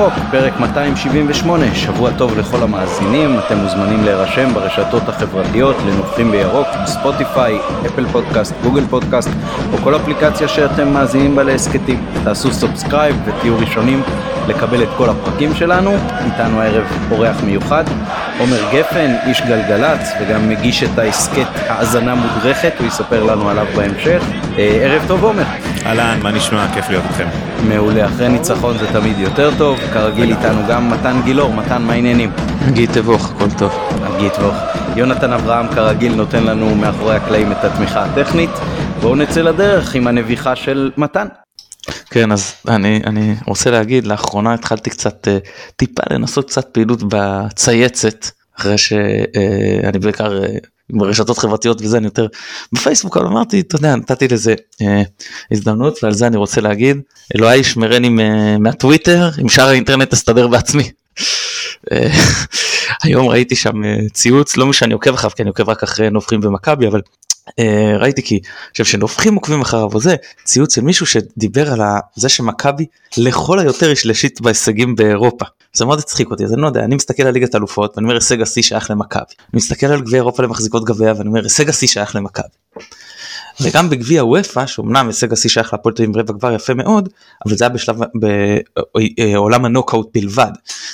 בירוק, פרק 278, שבוע טוב לכל המאזינים, אתם מוזמנים להירשם ברשתות החברתיות לנובחים בירוק, ספוטיפיי, אפל פודקאסט, גוגל פודקאסט או כל אפליקציה שאתם מאזינים בה להסכתים. תעשו subscribe ותהיו ראשונים לקבל את כל הפרקים שלנו, איתנו הערב אורח מיוחד, עומר גפן, איש גלגלצ וגם מגיש את ההסכת האזנה מודרכת, הוא יספר לנו עליו בהמשך. אה, ערב טוב עומר. אהלן, מה נשמע? כיף להיות איתכם. מעולה, אחרי ניצחון זה תמיד יותר טוב, כרגיל איתנו גם מתן גילאור, מתן מה העניינים? גיל תבוך, הכל טוב. גיל תבוך. יונתן אברהם כרגיל נותן לנו מאחורי הקלעים את התמיכה הטכנית, בואו נצא לדרך עם הנביחה של מתן. כן אז אני אני רוצה להגיד לאחרונה התחלתי קצת אה, טיפה לנסות קצת פעילות בצייצת אחרי שאני בעיקר אה, ברשתות חברתיות וזה אני יותר בפייסבוק אבל אמרתי אתה יודע נתתי לזה אה, הזדמנות ועל זה אני רוצה להגיד אלוהי ישמרני מהטוויטר עם שאר האינטרנט אסתדר בעצמי. אה, היום ראיתי שם אה, ציוץ לא משנה עוקב אחריו כי אני עוקב רק אחרי נובחים ומכבי אבל ראיתי כי עכשיו שנובחים עוקבים אחריו וזה ציוץ של מישהו שדיבר על זה שמכבי לכל היותר היא שלישית בהישגים באירופה. זה מאוד הצחיק אותי אז אני לא יודע אני מסתכל על ליגת אלופות ואני אומר הישג השיא שייך למכבי. אני מסתכל על גביע אירופה למחזיקות גביע ואני אומר הישג השיא שייך למכבי. וגם בגביע אופ"א שאומנם הישג השיא שייך להפועל תל אביב רבע כבר יפה מאוד אבל זה היה בשלב בעולם הנוקאוט בלבד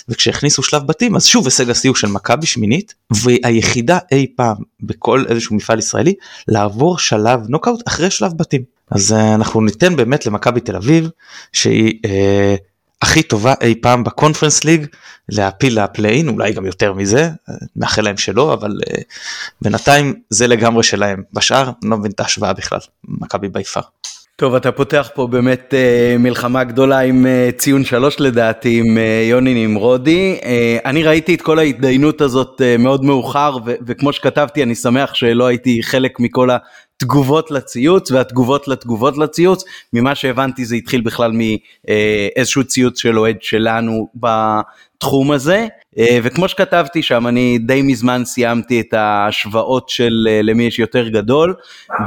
וכשהכניסו שלב בתים אז שוב הישג השיא הוא של מכבי שמינית והיחידה אי פעם בכל איזשהו מפעל ישראלי לעבור שלב נוקאוט אחרי שלב בתים אז אה, אנחנו ניתן באמת למכבי תל אביב שהיא. אה, הכי טובה אי פעם בקונפרנס ליג להפיל ל playing אולי גם יותר מזה מאחל להם שלא אבל uh, בינתיים זה לגמרי שלהם בשאר לא מבין את ההשוואה בכלל מכבי ביפר. טוב אתה פותח פה באמת uh, מלחמה גדולה עם uh, ציון שלוש לדעתי עם uh, יוני נמרודי. אני ראיתי את כל ההתדיינות הזאת מאוד מאוחר ו- וכמו שכתבתי אני שמח שלא הייתי חלק מכל תגובות לציוץ והתגובות לתגובות לציוץ. ממה שהבנתי זה התחיל בכלל מאיזשהו ציוץ של אוהד שלנו בתחום הזה אה, וכמו שכתבתי שם אני די מזמן סיימתי את ההשוואות של אה, למי יש יותר גדול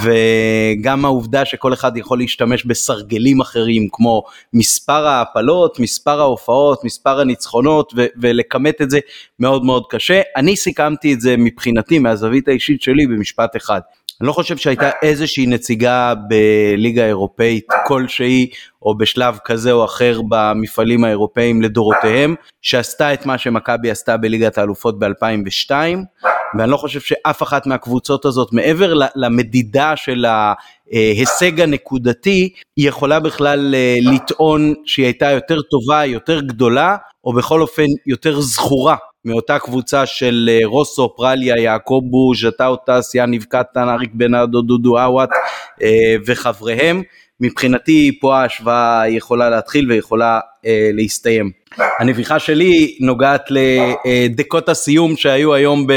וגם העובדה שכל אחד יכול להשתמש בסרגלים אחרים כמו מספר ההפלות, מספר ההופעות, מספר הניצחונות ולכמת את זה מאוד מאוד קשה. אני סיכמתי את זה מבחינתי מהזווית האישית שלי במשפט אחד. אני לא חושב שהייתה איזושהי נציגה בליגה האירופאית כלשהי, או בשלב כזה או אחר במפעלים האירופאים לדורותיהם, שעשתה את מה שמכבי עשתה בליגת האלופות ב-2002, ואני לא חושב שאף אחת מהקבוצות הזאת, מעבר למדידה של ההישג הנקודתי, היא יכולה בכלל אה, לטעון שהיא הייתה יותר טובה, יותר גדולה, או בכל אופן יותר זכורה מאותה קבוצה של אה, רוסו, פרליה, יעקובו, ז'טאו טס, יניב קטן, אריק בנאדו, דודו אוואט אה, וחבריהם. מבחינתי פה ההשוואה יכולה להתחיל ויכולה אה, להסתיים. הנביכה שלי נוגעת לדקות הסיום שהיו היום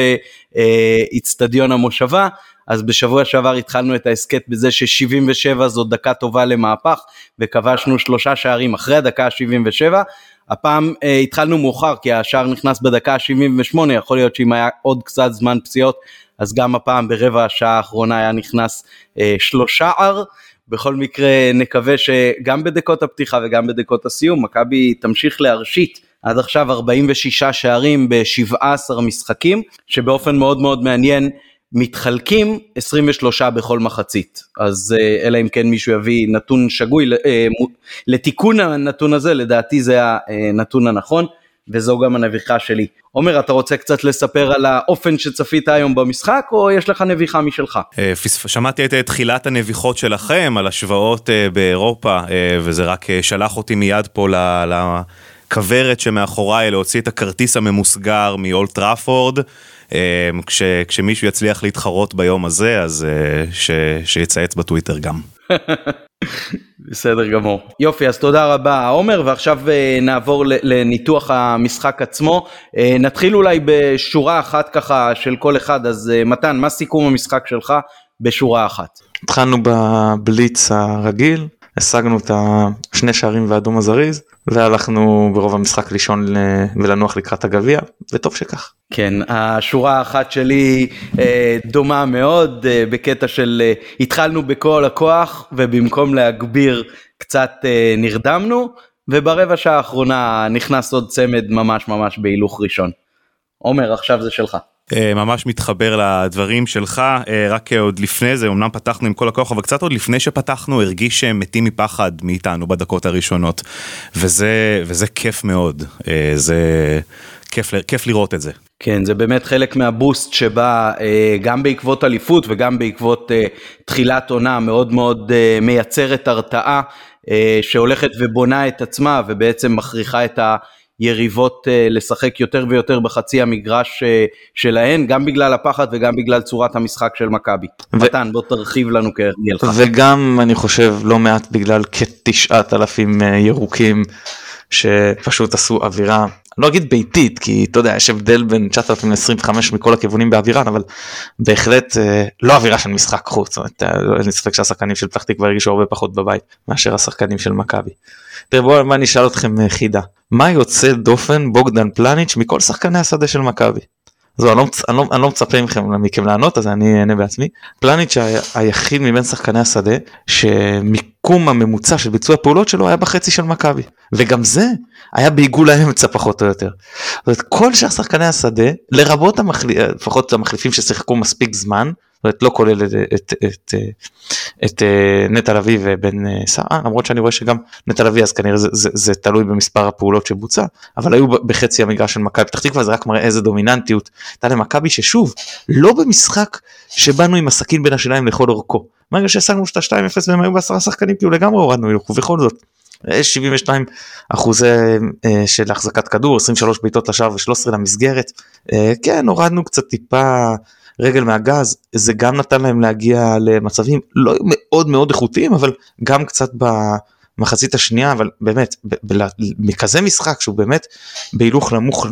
באיצטדיון המושבה. אז בשבוע שעבר התחלנו את ההסכת בזה ש-77 זו דקה טובה למהפך וכבשנו שלושה שערים אחרי הדקה ה-77 הפעם אה, התחלנו מאוחר כי השער נכנס בדקה ה-78, יכול להיות שאם היה עוד קצת זמן פציעות, אז גם הפעם ברבע השעה האחרונה היה נכנס אה, שלושה-ער. בכל מקרה נקווה שגם בדקות הפתיחה וגם בדקות הסיום מכבי תמשיך להרשית עד עכשיו 46 שערים ב-17 משחקים שבאופן מאוד מאוד מעניין מתחלקים 23 בכל מחצית אז אה, אלא אם כן מישהו יביא נתון שגוי אה, לתיקון הנתון הזה לדעתי זה הנתון הנכון וזו גם הנביכה שלי. עומר אתה רוצה קצת לספר על האופן שצפית היום במשחק או יש לך נביכה משלך? אה, שמעתי את תחילת הנביכות שלכם על השוואות באירופה וזה רק שלח אותי מיד פה לכוורת שמאחוריי להוציא את הכרטיס הממוסגר מאולט טראפורד. אמ, כש, כשמישהו יצליח להתחרות ביום הזה, אז אה, ש, שיצייץ בטוויטר גם. בסדר גמור. יופי, אז תודה רבה עומר, ועכשיו אה, נעבור לניתוח המשחק עצמו. אה, נתחיל אולי בשורה אחת ככה של כל אחד, אז מתן, מה סיכום המשחק שלך בשורה אחת? התחלנו בבליץ הרגיל, השגנו את השני שערים ואדום הזריז והלכנו ברוב המשחק לישון ולנוח לקראת הגביע וטוב שכך. כן השורה האחת שלי אה, דומה מאוד אה, בקטע של אה, התחלנו בכל הכוח ובמקום להגביר קצת נרדמנו וברבע שעה האחרונה נכנס עוד צמד ממש ממש בהילוך ראשון. עומר עכשיו זה שלך. אה, ממש מתחבר לדברים שלך, אה, רק עוד לפני זה, אמנם פתחנו עם כל הכוח, אבל קצת עוד לפני שפתחנו, הרגיש שהם מתים מפחד מאיתנו בדקות הראשונות. וזה, וזה כיף מאוד, אה, זה כיף, כיף לראות את זה. כן, זה באמת חלק מהבוסט שבא גם בעקבות אליפות וגם בעקבות תחילת עונה מאוד מאוד מייצרת הרתעה, שהולכת ובונה את עצמה ובעצם מכריחה את ה... יריבות uh, לשחק יותר ויותר בחצי המגרש uh, שלהן, גם בגלל הפחד וגם בגלל צורת המשחק של מכבי. ו... מתן, בוא תרחיב לנו כהרגלך. וגם, אני חושב, לא מעט בגלל כתשעת אלפים uh, ירוקים שפשוט עשו אווירה. לא אגיד ביתית כי אתה יודע יש הבדל בין 9,000 ל-25 מכל הכיוונים באווירן אבל בהחלט לא אווירה של משחק חוץ, אין לי ספק שהשחקנים של פתח תקווה הרגישו הרבה פחות בבית מאשר השחקנים של מכבי. תראה בואו אני אשאל אתכם חידה מה יוצא דופן בוגדן פלניץ' מכל שחקני השדה של מכבי. זו, אני, לא, אני, לא, אני לא מצפה מכם, מכם לענות אז אני אענה בעצמי. פלניץ' היחיד מבין שחקני השדה שמיקום הממוצע של ביצוע פעולות שלו היה בחצי של מכבי וגם זה היה בעיגול האמצע פחות או יותר. זאת אומרת, כל שאר שחקני השדה לרבות המחליפ, לפחות המחליפים ששיחקו מספיק זמן אומרת, לא כולל את, את, את, את אה, נטע לביא ובן אה, סער, אה, למרות שאני רואה שגם נטע לביא אז כנראה זה, זה, זה תלוי במספר הפעולות שבוצע, אבל היו בחצי המגרש של מכבי פתח תקווה זה רק מראה איזה דומיננטיות הייתה למכבי ששוב, לא במשחק שבאנו עם הסכין בין השיניים לכל אורכו. ברגע שהשגנו את ה-2-0 והם היו בעשרה שחקנים כאילו לגמרי הורדנו הילוך ובכל זאת 72 אחוזי של החזקת כדור 23 בעיטות לשער ו-13 למסגרת כן הורדנו קצת טיפה רגל מהגז, זה גם נתן להם להגיע למצבים לא מאוד מאוד איכותיים, אבל גם קצת במחצית השנייה, אבל באמת, מכזה משחק שהוא באמת בהילוך נמוך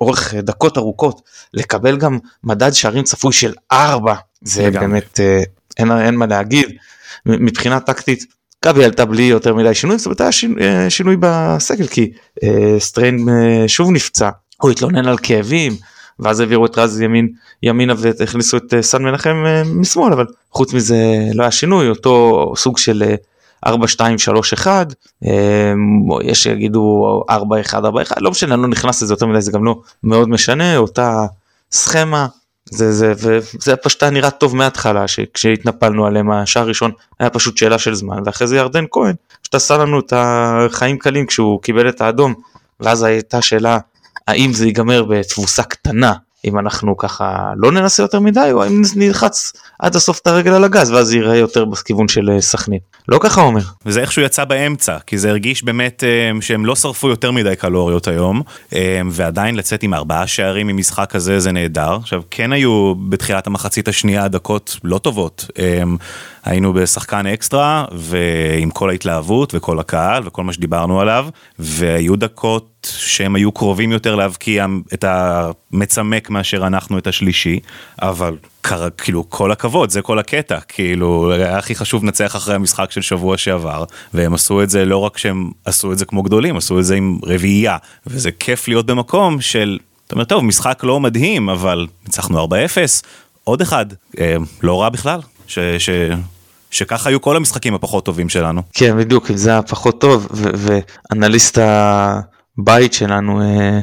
לאורך דקות ארוכות, לקבל גם מדד שערים צפוי של 4, זה גם. באמת, אה, אין, אין מה להגיד. מבחינה טקטית, מכבי עלתה בלי יותר מדי שינויים, זאת אומרת היה אה, שינוי בסגל כי אה, סטריין שוב נפצע, הוא התלונן על כאבים, ואז העבירו את רז ימין ימינה והכניסו את אה, סן מנחם אה, משמאל אבל חוץ מזה לא היה שינוי אותו סוג של 4 2 3 1 יש שיגידו 4 1 4 1 לא משנה אני לא נכנס לזה יותר מדי זה גם לא מאוד משנה אותה סכמה זה זה וזה פשוט היה נראה טוב מההתחלה שכשהתנפלנו עליהם השער הראשון היה פשוט שאלה של זמן ואחרי זה ירדן כהן פשוט עשה לנו את החיים קלים כשהוא קיבל את האדום ואז הייתה שאלה האם זה ייגמר בתבוסה קטנה אם אנחנו ככה לא ננסה יותר מדי או אם נלחץ עד הסוף את הרגל על הגז ואז זה ייראה יותר בכיוון של אה, סכנין. לא ככה אומר. וזה איכשהו יצא באמצע כי זה הרגיש באמת אה, שהם לא שרפו יותר מדי קלוריות היום אה, ועדיין לצאת עם ארבעה שערים ממשחק כזה זה נהדר. עכשיו כן היו בתחילת המחצית השנייה דקות לא טובות. היינו בשחקן אקסטרה ועם כל ההתלהבות וכל הקהל וכל מה שדיברנו עליו והיו דקות שהם היו קרובים יותר להבקיע את המצמק מאשר אנחנו את השלישי אבל כאילו כל הכבוד זה כל הקטע כאילו היה הכי חשוב לנצח אחרי המשחק של שבוע שעבר והם עשו את זה לא רק שהם עשו את זה כמו גדולים עשו את זה עם רביעייה וזה כיף להיות במקום של. אתה אומר טוב משחק לא מדהים אבל ניצחנו 4-0 עוד אחד אה, לא רע בכלל ש, ש, שככה היו כל המשחקים הפחות טובים שלנו. כן בדיוק זה היה פחות טוב ואנליסט הבית שלנו אה,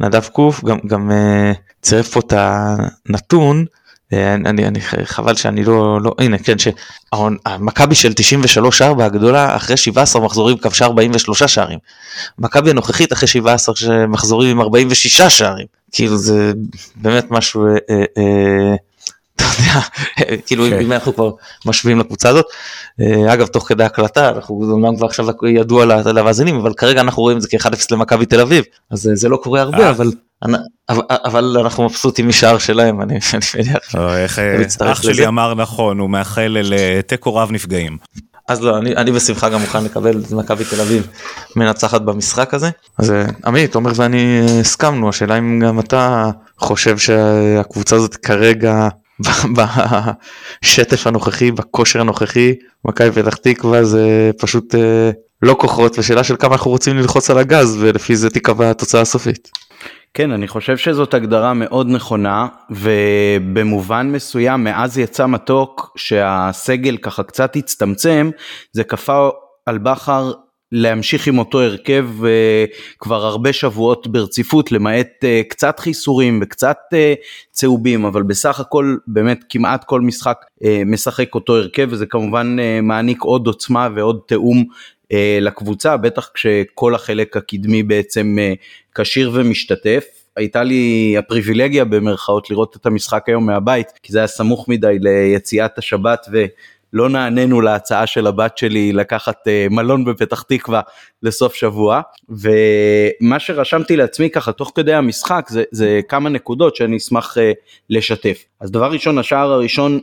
נדב קוף גם, גם אה, צירף פה את הנתון. אה, אני, אני חבל שאני לא, לא הנה כן שהמכבי של 93 4 הגדולה אחרי 17 מחזורים כבשה 43 שערים. מכבי הנוכחית אחרי 17 מחזורים עם 46 שערים. כאילו זה באמת משהו אה, אה, אתה יודע, כאילו כן. אם אנחנו כבר משווים לקבוצה הזאת, אה, אגב תוך כדי הקלטה, אנחנו אומנם כבר עכשיו ידוע למאזינים, אבל כרגע אנחנו רואים את זה כ-1-0 למכבי תל אביב, אז זה לא קורה הרבה, אה. אבל... אבל אנחנו מבסוטים משער שלהם אני מניח. אח שלי אמר נכון הוא מאחל לתיקו רב נפגעים. אז לא אני, אני בשמחה גם מוכן לקבל את מכבי תל אביב מנצחת במשחק הזה. אז עמית עומר ואני הסכמנו השאלה אם גם אתה חושב שהקבוצה הזאת כרגע בשטף הנוכחי, בכושר הנוכחי, מכבי פתח תקווה זה פשוט אה, לא כוחות ושאלה של כמה אנחנו רוצים ללחוץ על הגז ולפי זה תיקבע התוצאה הסופית. כן, אני חושב שזאת הגדרה מאוד נכונה, ובמובן מסוים מאז יצא מתוק שהסגל ככה קצת הצטמצם, זה כפה על בכר להמשיך עם אותו הרכב uh, כבר הרבה שבועות ברציפות למעט uh, קצת חיסורים וקצת uh, צהובים אבל בסך הכל באמת כמעט כל משחק uh, משחק אותו הרכב וזה כמובן uh, מעניק עוד עוצמה ועוד תיאום uh, לקבוצה בטח כשכל החלק הקדמי בעצם כשיר ומשתתף. הייתה לי הפריבילגיה במרכאות לראות את המשחק היום מהבית כי זה היה סמוך מדי ליציאת השבת ו... לא נענינו להצעה של הבת שלי לקחת uh, מלון בפתח תקווה לסוף שבוע ומה שרשמתי לעצמי ככה תוך כדי המשחק זה, זה כמה נקודות שאני אשמח uh, לשתף. אז דבר ראשון השער הראשון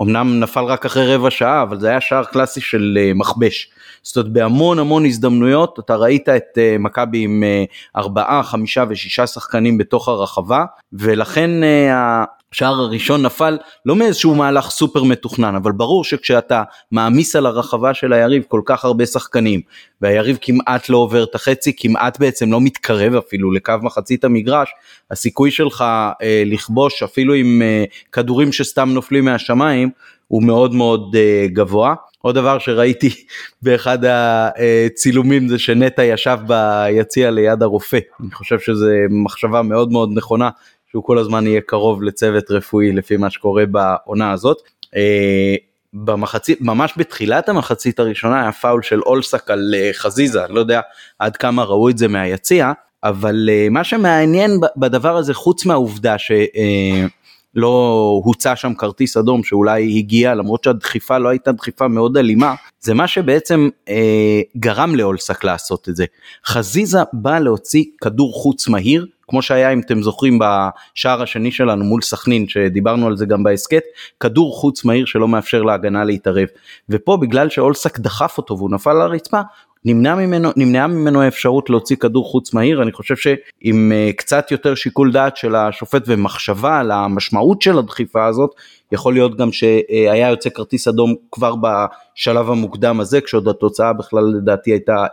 אומנם אה, נפל רק אחרי רבע שעה אבל זה היה שער קלאסי של uh, מכבש. זאת אומרת בהמון המון הזדמנויות אתה ראית את uh, מכבי עם uh, ארבעה חמישה ושישה שחקנים בתוך הרחבה ולכן uh, השער הראשון נפל לא מאיזשהו מהלך סופר מתוכנן אבל ברור שכשאתה מעמיס על הרחבה של היריב כל כך הרבה שחקנים והיריב כמעט לא עובר את החצי כמעט בעצם לא מתקרב אפילו לקו מחצית המגרש הסיכוי שלך אה, לכבוש אפילו עם אה, כדורים שסתם נופלים מהשמיים הוא מאוד מאוד אה, גבוה. עוד דבר שראיתי באחד הצילומים זה שנטע ישב ביציע ליד הרופא אני חושב שזו מחשבה מאוד מאוד נכונה שהוא כל הזמן יהיה קרוב לצוות רפואי לפי מה שקורה בעונה הזאת. אה, במחצית ממש בתחילת המחצית הראשונה היה פאול של אולסק על אה, חזיזה לא יודע עד כמה ראו את זה מהיציע אבל אה, מה שמעניין בדבר הזה חוץ מהעובדה שלא הוצא שם כרטיס אדום שאולי הגיע למרות שהדחיפה לא הייתה דחיפה מאוד אלימה זה מה שבעצם אה, גרם לאולסק לעשות את זה חזיזה בא להוציא כדור חוץ מהיר כמו שהיה אם אתם זוכרים בשער השני שלנו מול סכנין שדיברנו על זה גם בהסכת, כדור חוץ מהיר שלא מאפשר להגנה להתערב. ופה בגלל שאולסק דחף אותו והוא נפל על הרצפה, נמנע ממנו, נמנעה ממנו האפשרות להוציא כדור חוץ מהיר, אני חושב שעם uh, קצת יותר שיקול דעת של השופט ומחשבה על המשמעות של הדחיפה הזאת, יכול להיות גם שהיה יוצא כרטיס אדום כבר בשלב המוקדם הזה, כשעוד התוצאה בכלל לדעתי הייתה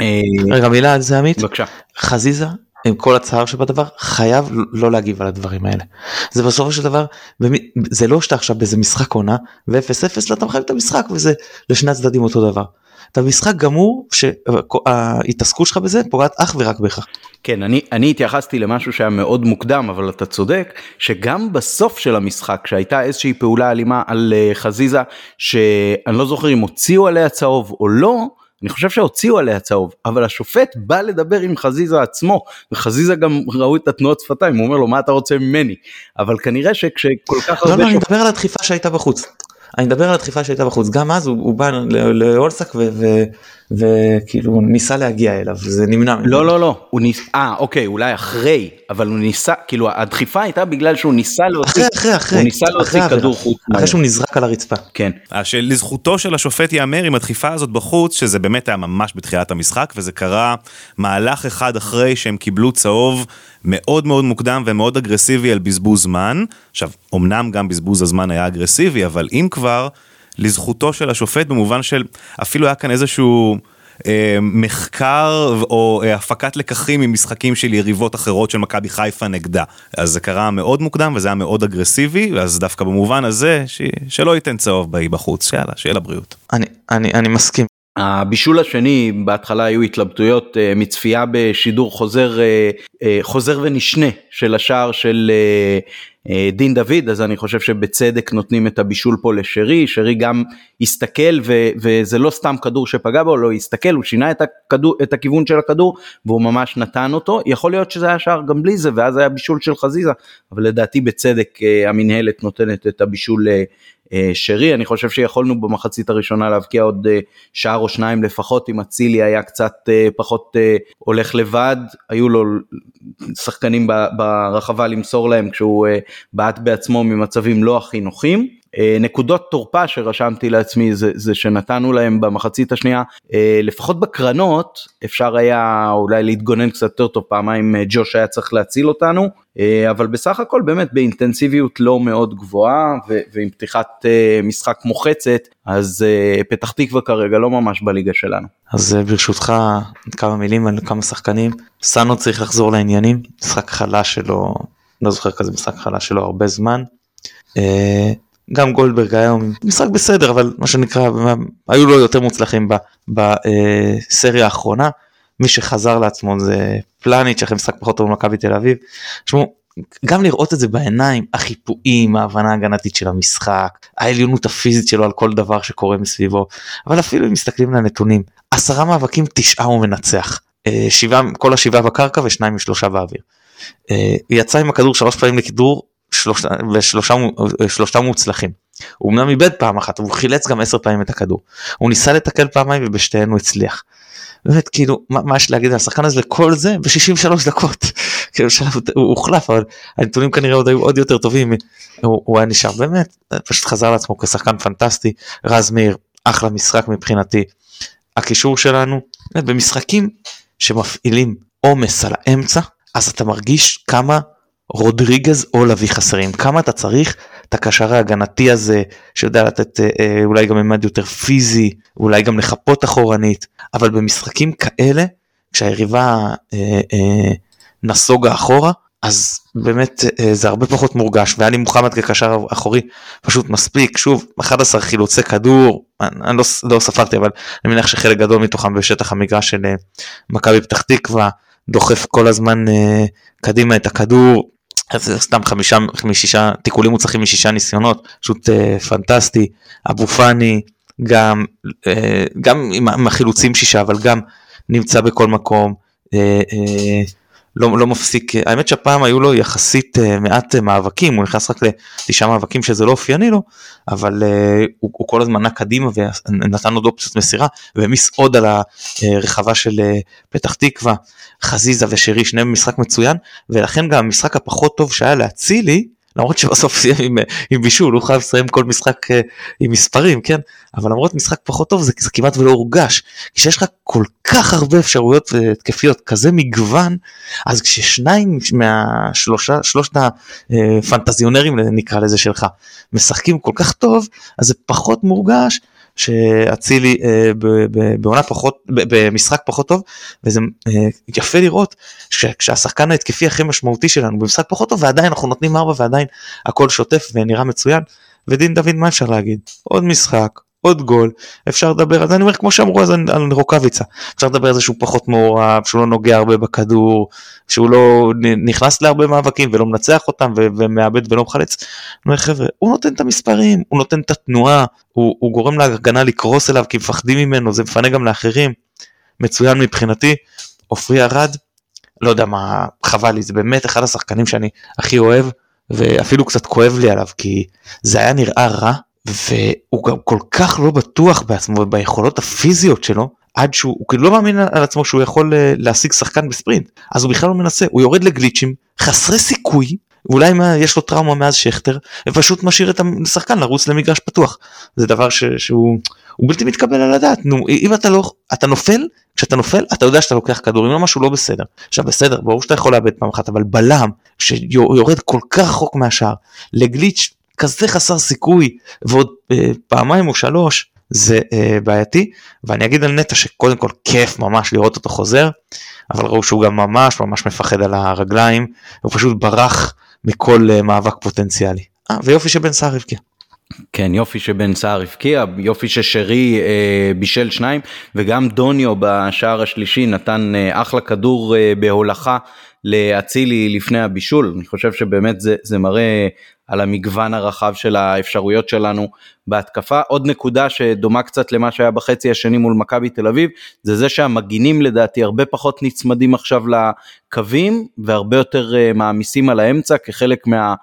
0-0. רגע מילה על זה עמית. בבקשה. חזיזה עם כל הצער שבדבר חייב לא להגיב על הדברים האלה. זה בסופו של דבר זה לא שאתה עכשיו באיזה משחק עונה ו-0-0 אתה מחייב את המשחק וזה לשני הצדדים אותו דבר. אתה משחק גמור שההתעסקות שלך בזה פוגעת אך ורק בך. כן אני אני התייחסתי למשהו שהיה מאוד מוקדם אבל אתה צודק שגם בסוף של המשחק שהייתה איזושהי פעולה אלימה על אה, חזיזה שאני לא זוכר אם הוציאו עליה צהוב או לא אני חושב שהוציאו עליה צהוב, אבל השופט בא לדבר עם חזיזה עצמו, וחזיזה גם ראו את התנועות שפתיים, הוא אומר לו מה אתה רוצה ממני, אבל כנראה שכשכל כך הרבה... לא, לא, אני מדבר על הדחיפה שהייתה בחוץ. אני מדבר על הדחיפה שהייתה בחוץ, גם אז הוא, הוא בא לאולסק ו... ו... וכאילו ניסה להגיע אליו זה נמנע לא לא לא הוא ניסה אה אוקיי אולי אחרי אבל הוא ניסה כאילו הדחיפה הייתה בגלל שהוא ניסה להוציא אחרי אחרי הוא ניסה להוציא כדור חוץ אחרי שהוא נזרק על הרצפה. כן. לזכותו של השופט ייאמר עם הדחיפה הזאת בחוץ שזה באמת היה ממש בתחילת המשחק וזה קרה מהלך אחד אחרי שהם קיבלו צהוב מאוד מאוד מוקדם ומאוד אגרסיבי על בזבוז זמן עכשיו אמנם גם בזבוז הזמן היה אגרסיבי אבל אם כבר. לזכותו של השופט במובן של אפילו היה כאן איזשהו אה, מחקר או אה, הפקת לקחים ממשחקים של יריבות אחרות של מכבי חיפה נגדה. אז זה קרה מאוד מוקדם וזה היה מאוד אגרסיבי, אז דווקא במובן הזה ש... שלא ייתן צהוב באי בחוץ, יאללה, שיהיה לבריאות. אני, אני, אני מסכים. הבישול השני בהתחלה היו התלבטויות uh, מצפייה בשידור חוזר חוזר ונשנה של השער של אה, דין דוד אז אני חושב שבצדק נותנים את הבישול פה לשרי שרי גם הסתכל ו, וזה לא סתם כדור שפגע בו לא הסתכל הוא שינה את, הכדור, את הכיוון של הכדור והוא ממש נתן אותו. יכול להיות שזה היה שער גם בלי זה ואז היה בישול של חזיזה אבל לדעתי בצדק אה, המינהלת נותנת את הבישול אה, אה, שרי אני חושב שיכולנו במחצית הראשונה להבקיע עוד אה, שער או שניים לפחות אם אצילי היה קצת אה, פחות הולך לבד היו לו שחקנים ברחבה למסור להם כשהוא בעט בעצמו ממצבים לא הכי נוחים. אה, נקודות תורפה שרשמתי לעצמי זה, זה שנתנו להם במחצית השנייה. אה, לפחות בקרנות אפשר היה אולי להתגונן קצת יותר טוב. פעמיים אה, ג'וש היה צריך להציל אותנו. אבל בסך הכל באמת באינטנסיביות לא מאוד גבוהה ועם פתיחת משחק מוחצת אז פתח תקווה כרגע לא ממש בליגה שלנו. אז ברשותך כמה מילים על כמה שחקנים. סאנו צריך לחזור לעניינים. משחק חלש שלו לא זוכר כזה משחק חלש שלו הרבה זמן. גם גולדברג היה משחק בסדר אבל מה שנקרא היו לו יותר מוצלחים בסריה האחרונה. מי שחזר לעצמו זה פלניץ' אחרי משחק פחות טוב במכבי תל אביב. תשמעו, גם לראות את זה בעיניים, החיפויים, ההבנה ההגנתית של המשחק, העליונות הפיזית שלו על כל דבר שקורה מסביבו, אבל אפילו אם מסתכלים על הנתונים, עשרה מאבקים, תשעה הוא מנצח. אה, שבעה, כל השבעה בקרקע ושניים משלושה באוויר. אה, יצא עם הכדור שלוש פעמים לכדור שלושה, ושלושה מוצלחים. הוא אמנם איבד פעם אחת, הוא חילץ גם עשר פעמים את הכדור. הוא ניסה לתקל פעמיים ובשתיהן הוא הצליח. באמת כאילו מה, מה יש להגיד על השחקן הזה כל זה ב-63 דקות כאילו הוא הוחלף אבל הנתונים כנראה עוד היו עוד יותר טובים הוא, הוא היה נשאר באמת פשוט חזר לעצמו כשחקן פנטסטי רז מאיר אחלה משחק מבחינתי הקישור שלנו במשחקים שמפעילים עומס על האמצע אז אתה מרגיש כמה רודריגז או לביא חסרים כמה אתה צריך? את הקשר ההגנתי הזה שיודע לתת אה, אה, אולי גם ממד יותר פיזי אולי גם לחפות אחורנית. אבל במשחקים כאלה כשהיריבה אה, אה, נסוגה אחורה אז באמת אה, זה הרבה פחות מורגש. והיה לי מוחמד כקשר אחורי פשוט מספיק. שוב 11 חילוצי כדור אני לא, לא ספרתי אבל אני מניח שחלק גדול מתוכם בשטח המגרש של אה, מכבי פתח תקווה דוחף כל הזמן אה, קדימה את הכדור זה סתם חמישה משישה תיקולים מוצלחים משישה ניסיונות פשוט אה, פנטסטי אבו פאני גם אה, גם עם החילוצים שישה אבל גם נמצא בכל מקום. אה, אה, לא, לא מפסיק, האמת שהפעם היו לו יחסית uh, מעט uh, מאבקים, הוא נכנס רק לתשעה מאבקים שזה לא אופייני לו, אבל uh, הוא, הוא כל הזמן נע קדימה ונתן עוד אופציות מסירה, והעמיס עוד על הרחבה של פתח תקווה, חזיזה ושרי, שניהם במשחק מצוין, ולכן גם המשחק הפחות טוב שהיה לאצילי, למרות שבסוף סיים עם, עם בישול, הוא חייב לסיים כל משחק uh, עם מספרים, כן? אבל למרות משחק פחות טוב זה, זה כמעט ולא הורגש. כשיש לך כל כך הרבה אפשרויות התקפיות, כזה מגוון, אז כששניים מהשלושה, שלושת הפנטזיונרים נקרא לזה שלך, משחקים כל כך טוב, אז זה פחות מורגש. שאצילי אה, בעונה פחות, במשחק פחות טוב, וזה אה, יפה לראות שכשהשחקן ההתקפי הכי משמעותי שלנו במשחק פחות טוב, ועדיין אנחנו נותנים ארבע ועדיין הכל שוטף ונראה מצוין, ודין דוד מה אפשר להגיד? עוד משחק, עוד גול, אפשר לדבר זה, אני אומר כמו שאמרו אז על רוקאביצה, אפשר לדבר על זה שהוא פחות מעורב, שהוא לא נוגע הרבה בכדור, שהוא לא נכנס להרבה מאבקים ולא מנצח אותם ו- ומאבד ולא מחלץ. אני אומר חבר'ה, הוא נותן את המספרים, הוא נותן את התנועה, הוא, הוא גורם להגנה לקרוס אליו כי מפחדים ממנו, זה מפנה גם לאחרים. מצוין מבחינתי, עופרי ארד, לא יודע מה, חבל לי, זה באמת אחד השחקנים שאני הכי אוהב, ואפילו קצת כואב לי עליו, כי זה היה נראה רע והוא גם כל כך לא בטוח בעצמו וביכולות הפיזיות שלו עד שהוא הוא כאילו לא מאמין על עצמו שהוא יכול אה, להשיג שחקן בספרינט. אז הוא בכלל לא מנסה הוא יורד לגליצ'ים חסרי סיכוי אולי מה, יש לו טראומה מאז שכטר ופשוט משאיר את השחקן לרוץ למגרש פתוח. זה דבר ש, שהוא בלתי מתקבל על הדעת. נו אם אתה לא אתה נופל כשאתה נופל אתה יודע שאתה לוקח כדור אם לא משהו לא בסדר. עכשיו בסדר ברור שאתה יכול לאבד פעם אחת אבל בלם שיורד כל כך רחוק מהשאר לגליץ' כזה חסר סיכוי ועוד אה, פעמיים או שלוש זה אה, בעייתי ואני אגיד על נטע שקודם כל כיף ממש לראות אותו חוזר אבל ראו שהוא גם ממש ממש מפחד על הרגליים הוא פשוט ברח מכל אה, מאבק פוטנציאלי. אה, ויופי שבן סער הבקיע. כן יופי שבן סער הבקיע יופי ששרי אה, בישל שניים וגם דוניו בשער השלישי נתן אה, אחלה כדור אה, בהולכה לאצילי לפני הבישול אני חושב שבאמת זה, זה מראה על המגוון הרחב של האפשרויות שלנו בהתקפה. עוד נקודה שדומה קצת למה שהיה בחצי השני מול מכבי תל אביב, זה זה שהמגינים לדעתי הרבה פחות נצמדים עכשיו לקווים והרבה יותר אה, מעמיסים על האמצע כחלק מה...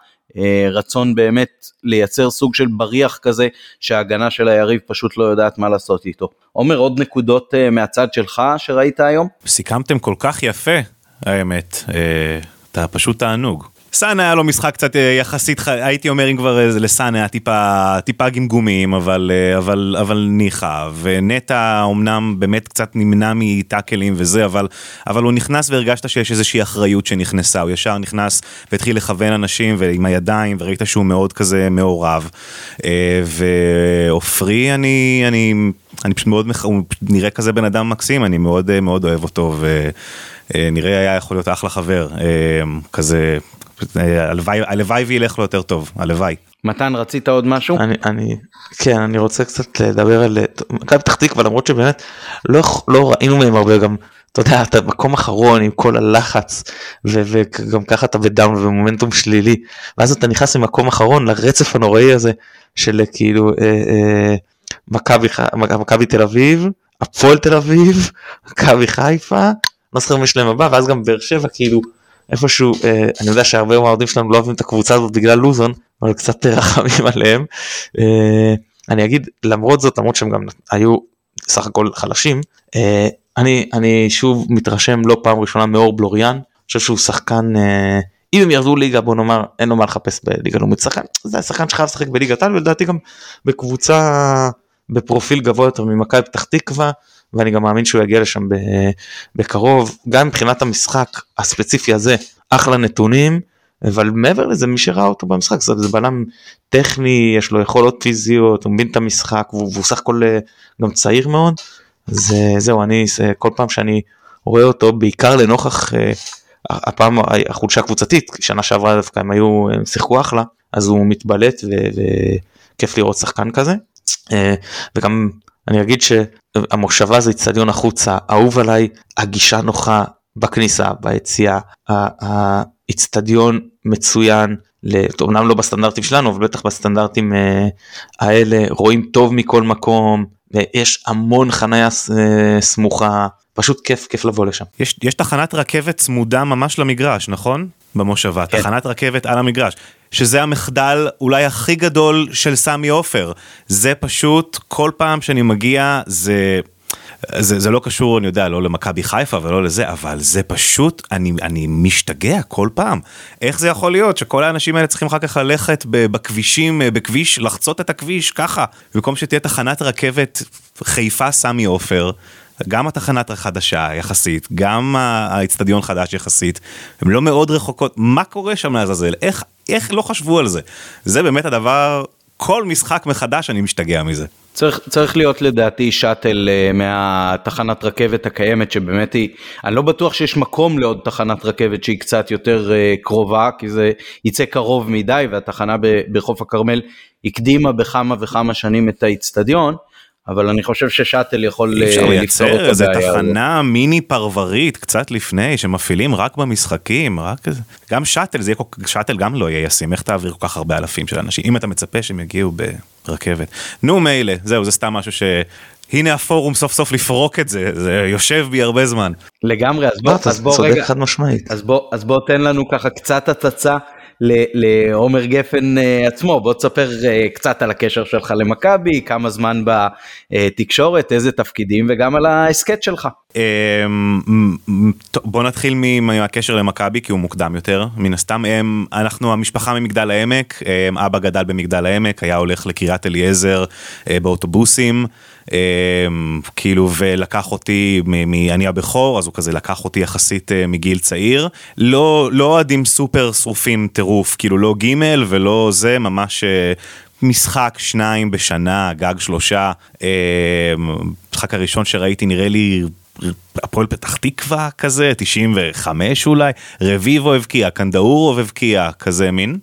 רצון באמת לייצר סוג של בריח כזה שההגנה של היריב פשוט לא יודעת מה לעשות איתו. עומר עוד נקודות אה, מהצד שלך שראית היום? סיכמתם כל כך יפה האמת, אה, אתה פשוט תענוג. סאן היה לו משחק קצת אה, יחסית, הייתי אומר אם כבר לסאן היה טיפה, טיפה גמגומים, אבל, אה, אבל, אבל ניחא, ונטע אמנם באמת קצת נמנע מטאקלים וזה, אבל, אבל הוא נכנס והרגשת שיש איזושהי אחריות שנכנסה, הוא ישר נכנס והתחיל לכוון אנשים ועם הידיים, וראית שהוא מאוד כזה מעורב. אה, ועופרי, אני, אני, אני פשוט מאוד, הוא נראה כזה בן אדם מקסים, אני מאוד מאוד אוהב אותו, ונראה היה יכול להיות אחלה חבר, כזה הלוואי, הלוואי וילך לו יותר טוב, הלוואי. מתן רצית עוד משהו? אני, אני, כן, אני רוצה קצת לדבר על מכבי פתח תקווה למרות שבאמת לא, לא ראינו מהם הרבה גם, אתה יודע, אתה מקום אחרון עם כל הלחץ ו, וגם ככה אתה בדאון ומומנטום שלילי ואז אתה נכנס למקום אחרון לרצף הנוראי הזה של כאילו אה, אה, מכבי מכבי תל אביב, הפועל תל אביב, מכבי חיפה, לא זוכר מי שלהם הבא ואז גם באר שבע כאילו איפשהו אה, אני יודע שהרבה מהאוהדים שלנו לא אוהבים את הקבוצה הזאת בגלל לוזון אבל קצת רחמים עליהם. אה, אני אגיד למרות זאת למרות שהם גם היו סך הכל חלשים אה, אני אני שוב מתרשם לא פעם ראשונה מאור בלוריאן. אני חושב שהוא שחקן אה, אם הם ירדו ליגה בוא נאמר אין לו מה לחפש בליגה לאומית. שחקן זה השחקן שחייב לשחק בליגת העל ולדעתי גם בקבוצה בפרופיל גבוה יותר ממכבי פתח תקווה ואני גם מאמין שהוא יגיע לשם בקרוב. גם מבחינת המשחק הספציפי הזה אחלה נתונים אבל מעבר לזה מי שראה אותו במשחק זה, זה בלם טכני יש לו יכולות פיזיות הוא מבין את המשחק והוא סך הכל אה, גם צעיר מאוד. אז זהו אני כל פעם שאני רואה אותו בעיקר לנוכח אה, הפעם החולשה הקבוצתית שנה שעברה דווקא הם היו הם שיחקו אחלה אז הוא מתבלט וכיף לראות שחקן כזה. אה, וגם אני אגיד שהמושבה זה אצטדיון החוץ האהוב עליי הגישה נוחה בכניסה ביציאה האיצטדיון מצוין, אומנם לא בסטנדרטים שלנו אבל בטח בסטנדרטים אה, האלה רואים טוב מכל מקום ויש המון חניה אה, סמוכה פשוט כיף כיף לבוא לשם. יש, יש תחנת רכבת צמודה ממש למגרש נכון? במושבה כן. תחנת רכבת על המגרש שזה המחדל אולי הכי גדול של סמי עופר זה פשוט כל פעם שאני מגיע זה. זה, זה לא קשור, אני יודע, לא למכבי חיפה ולא לזה, אבל זה פשוט, אני, אני משתגע כל פעם. איך זה יכול להיות שכל האנשים האלה צריכים אחר כך ללכת בכבישים, בכביש, לחצות את הכביש ככה, במקום שתהיה תחנת רכבת חיפה סמי עופר. גם התחנת החדשה יחסית, גם האיצטדיון חדש יחסית, הן לא מאוד רחוקות, מה קורה שם לעזאזל? איך, איך לא חשבו על זה? זה באמת הדבר, כל משחק מחדש אני משתגע מזה. צריך, צריך להיות לדעתי שאטל uh, מהתחנת רכבת הקיימת שבאמת היא, אני לא בטוח שיש מקום לעוד תחנת רכבת שהיא קצת יותר uh, קרובה כי זה יצא קרוב מדי והתחנה בחוף הכרמל הקדימה בכמה וכמה שנים את האיצטדיון. אבל אני חושב ששאטל יכול אה, לפתור את הבעיה. אפשר לייצר איזה תחנה מיני פרברית קצת לפני שמפעילים רק במשחקים רק גם שאטל זה יהיה שאטל גם לא יהיה ישים איך תעביר כל כך הרבה אלפים של אנשים אם אתה מצפה שהם יגיעו ברכבת נו מילא זהו זה סתם משהו ש... הנה הפורום סוף סוף לפרוק את זה זה יושב בי הרבה זמן. לגמרי אז בוא, לא, אז בוא רגע, חד משמעית. אז בוא, אז בוא תן לנו ככה קצת הצצה לעומר גפן אה, עצמו בוא תספר אה, קצת על הקשר שלך למכבי כמה זמן בתקשורת איזה תפקידים וגם על ההסכת שלך. אמ, בוא נתחיל מהקשר למכבי כי הוא מוקדם יותר מן הסתם הם אנחנו המשפחה ממגדל העמק אבא גדל במגדל העמק היה הולך לקריית אליעזר אה, באוטובוסים. אמ, כאילו ולקח אותי אני הבכור אז הוא כזה לקח אותי יחסית אה, מגיל צעיר. לא לא אוהדים סופר שרופים טירוף כאילו לא גימל ולא זה ממש אה, משחק שניים בשנה גג שלושה. המשחק אמ, הראשון שראיתי נראה לי הפועל פתח תקווה כזה 95 אולי. רביבו הבקיע קנדאורוב הבקיע כזה מין.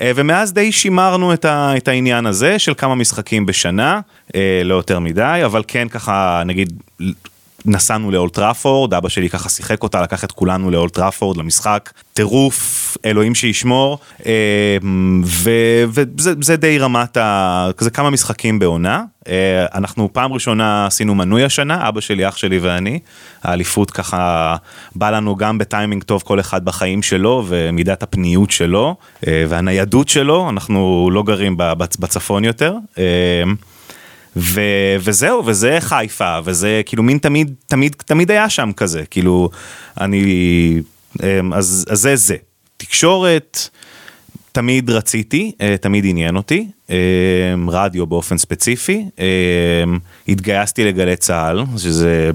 אה, ומאז די שימרנו את, ה, את העניין הזה של כמה משחקים בשנה, אה, לא יותר מדי, אבל כן ככה נגיד נסענו לאולטראפורד, אבא שלי ככה שיחק אותה, לקח את כולנו לאולטראפורד למשחק, טירוף, אלוהים שישמור, אה, וזה די רמת ה... כזה כמה משחקים בעונה. אה, אנחנו פעם ראשונה עשינו מנוי השנה, אבא שלי, אח שלי ואני. האליפות ככה בא לנו גם בטיימינג טוב כל אחד בחיים שלו ומידת הפניות שלו אה, והניידות שלו, אנחנו לא גרים בצפון יותר. ו, וזהו וזה חיפה וזה כאילו מין תמיד תמיד תמיד היה שם כזה כאילו אני אמ, אז, אז זה זה. תקשורת תמיד רציתי אה, תמיד עניין אותי אמ, רדיו באופן ספציפי אמ, התגייסתי לגלי צה"ל שזה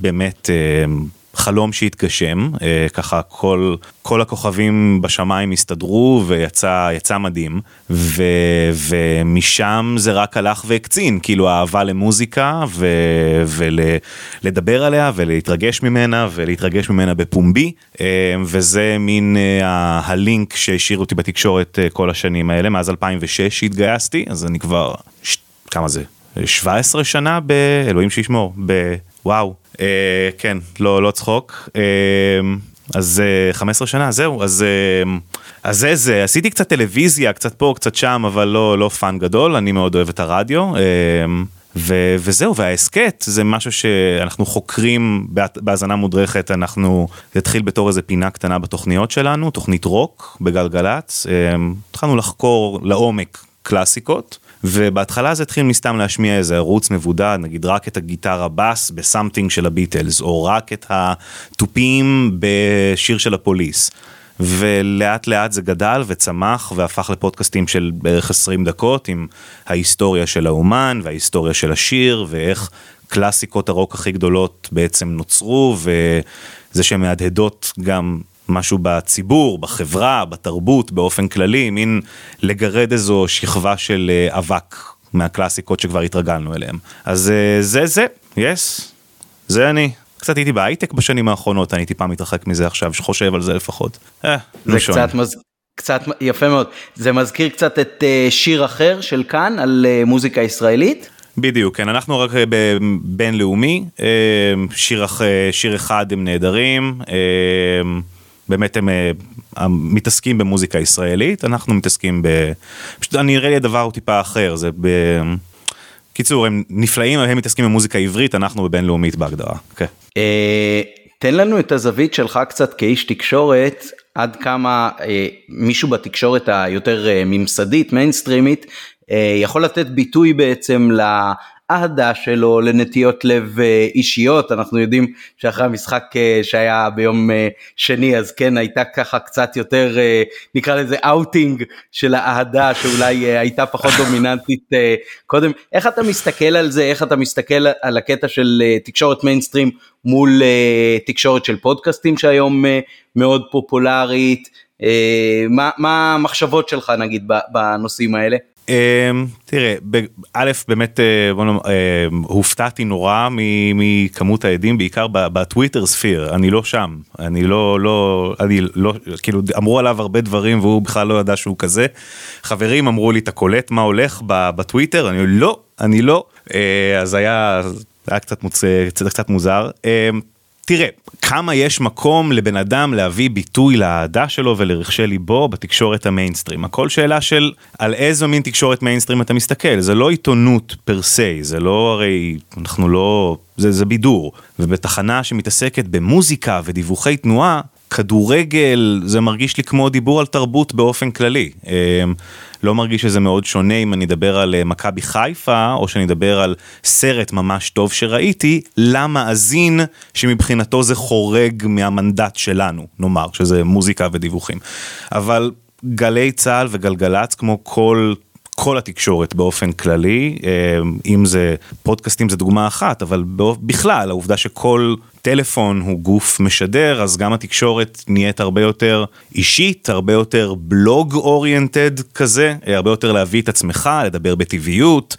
באמת חלום שהתגשם, אה, ככה כל, כל הכוכבים בשמיים הסתדרו ויצא יצא מדהים, ו, ומשם זה רק הלך והקצין, כאילו האהבה למוזיקה ולדבר עליה ולהתרגש ממנה ולהתרגש ממנה בפומבי, אה, וזה מין אה, הלינק שהשאיר אותי בתקשורת כל השנים האלה, מאז 2006 שהתגייסתי, אז אני כבר, ש... כמה זה? 17 שנה באלוהים שישמור, בוואו, כן, לא, לא צחוק. אה, אז 15 אה, שנה, זהו, אז, אה, אז זה זה, עשיתי קצת טלוויזיה, קצת פה, קצת שם, אבל לא, לא fan גדול, אני מאוד אוהב את הרדיו. אה, ו- וזהו, וההסכת זה משהו שאנחנו חוקרים בהאזנה מודרכת, אנחנו, זה התחיל בתור איזה פינה קטנה בתוכניות שלנו, תוכנית רוק בגלגלצ, התחלנו לחקור לעומק קלאסיקות. ובהתחלה זה התחיל מסתם להשמיע איזה ערוץ מבודד, נגיד רק את הגיטרה בס בסאמפטינג של הביטלס, או רק את התופים בשיר של הפוליס. ולאט לאט זה גדל וצמח והפך לפודקאסטים של בערך 20 דקות עם ההיסטוריה של האומן וההיסטוריה של השיר ואיך קלאסיקות הרוק הכי גדולות בעצם נוצרו וזה שהן מהדהדות גם משהו בציבור, בחברה, בתרבות, באופן כללי, מין לגרד איזו שכבה של אה, אבק מהקלאסיקות שכבר התרגלנו אליהם. אז אה, זה זה, יס, זה אני. קצת הייתי בהייטק בשנים האחרונות, אני טיפה מתרחק מזה עכשיו, שחושב על זה לפחות. אה, זה לא קצת, מז... קצת יפה מאוד. זה מזכיר קצת את uh, שיר אחר של כאן על מוזיקה ישראלית? בדיוק, כן, אנחנו רק בבינלאומי, שיר, שיר אחד הם נהדרים. באמת הם אה, מתעסקים במוזיקה ישראלית, אנחנו מתעסקים ב... פשוט נראה לי הדבר הוא טיפה אחר, זה ב... קיצור, הם נפלאים, הם מתעסקים במוזיקה עברית, אנחנו בבינלאומית בהגדרה. Okay. כן. אה, תן לנו את הזווית שלך קצת כאיש תקשורת, עד כמה אה, מישהו בתקשורת היותר ממסדית, מיינסטרימית, יכול לתת ביטוי בעצם האהדה שלו לנטיות לב אה, אישיות. אנחנו יודעים שאחרי המשחק אה, שהיה ביום אה, שני אז כן הייתה ככה קצת יותר נקרא לזה אאוטינג של האהדה שאולי הייתה פחות דומיננטית קודם. איך אתה מסתכל על זה? איך אתה מסתכל על הקטע של תקשורת מיינסטרים מול תקשורת של פודקאסטים שהיום מאוד פופולרית? מה, מה המחשבות שלך נגיד בנושאים האלה? אמ, תראה, א', באמת אה, בוא נאמר, אה, הופתעתי נורא מכמות העדים, בעיקר בטוויטר ספיר, אני לא שם, אני לא, לא, אני לא, כאילו אמרו עליו הרבה דברים והוא בכלל לא ידע שהוא כזה. חברים אמרו לי, אתה קולט מה הולך בטוויטר? אני לא, אני לא. אה, אז היה, היה קצת. קצת מוזר. תראה, כמה יש מקום לבן אדם להביא ביטוי לאהדה שלו ולרכשי ליבו בתקשורת המיינסטרים. הכל שאלה של על איזו מין תקשורת מיינסטרים אתה מסתכל, זה לא עיתונות פר סי, זה לא הרי, אנחנו לא, זה, זה בידור. ובתחנה שמתעסקת במוזיקה ודיווחי תנועה, כדורגל זה מרגיש לי כמו דיבור על תרבות באופן כללי. אמ, לא מרגיש שזה מאוד שונה אם אני אדבר על אה, מכבי חיפה או שאני אדבר על סרט ממש טוב שראיתי למאזין שמבחינתו זה חורג מהמנדט שלנו נאמר שזה מוזיקה ודיווחים. אבל גלי צה"ל וגלגלצ כמו כל כל התקשורת באופן כללי, אה, אם זה פודקאסטים זה דוגמה אחת, אבל בכלל העובדה שכל טלפון הוא גוף משדר, אז גם התקשורת נהיית הרבה יותר אישית, הרבה יותר בלוג אוריינטד כזה, אה, הרבה יותר להביא את עצמך, לדבר בטבעיות.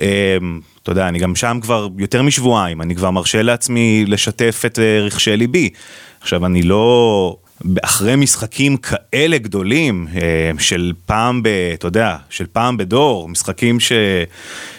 אה, אתה יודע, אני גם שם כבר יותר משבועיים, אני כבר מרשה לעצמי לשתף את רכשי ליבי. עכשיו, אני לא... אחרי משחקים כאלה גדולים אה, של פעם ב... אתה יודע, של פעם בדור, משחקים ש...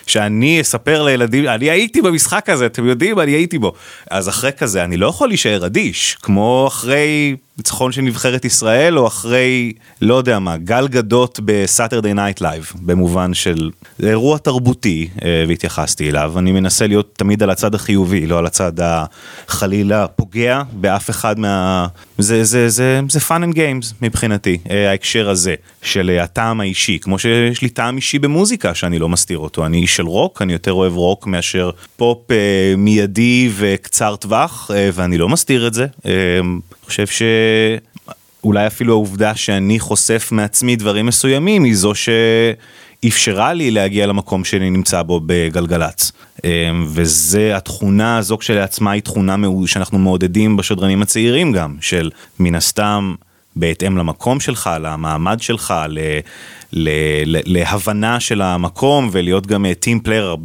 שאני אספר לילדים, אני הייתי במשחק הזה, אתם יודעים, אני הייתי בו. אז אחרי כזה, אני לא יכול להישאר אדיש, כמו אחרי ניצחון של נבחרת ישראל, או אחרי, לא יודע מה, גל גדות ב Saturday Night Live, במובן של אירוע תרבותי, אה, והתייחסתי אליו. אני מנסה להיות תמיד על הצד החיובי, לא על הצד החלילה פוגע באף אחד מה... זה, זה, זה, זה fun and games מבחינתי, אה, ההקשר הזה, של הטעם האישי, כמו שיש לי טעם אישי במוזיקה שאני לא מסתיר אותו, אני איש של רוק, אני יותר אוהב רוק מאשר פופ אה, מיידי וקצר טווח, אה, ואני לא מסתיר את זה. אה, חושב ש... אולי אפילו העובדה שאני חושף מעצמי דברים מסוימים היא זו שאפשרה לי להגיע למקום שאני נמצא בו בגלגלצ. וזה התכונה הזו כשלעצמה היא תכונה שאנחנו מעודדים בשדרנים הצעירים גם, של מן הסתם בהתאם למקום שלך, למעמד שלך, ל, ל, ל, להבנה של המקום ולהיות גם team player,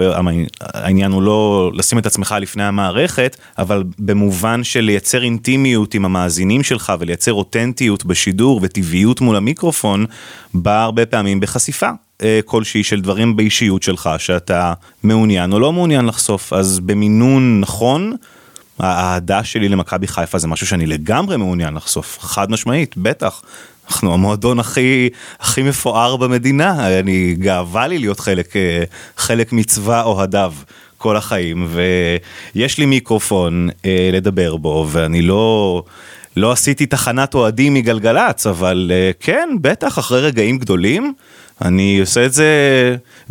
העניין הוא לא לשים את עצמך לפני המערכת, אבל במובן של לייצר אינטימיות עם המאזינים שלך ולייצר אותנטיות בשידור וטבעיות מול המיקרופון, בא הרבה פעמים בחשיפה. אה, כלשהי של דברים באישיות שלך שאתה מעוניין או לא מעוניין לחשוף אז במינון נכון האהדה שלי למכבי חיפה זה משהו שאני לגמרי מעוניין לחשוף, חד משמעית, בטח. אנחנו המועדון הכי הכי מפואר במדינה, אני גאווה לי להיות חלק, אה, חלק מצווה אוהדיו כל החיים, ויש לי מיקרופון אה, לדבר בו, ואני לא... לא עשיתי תחנת אוהדים מגלגלצ, אבל אה, כן, בטח, אחרי רגעים גדולים, אני עושה את זה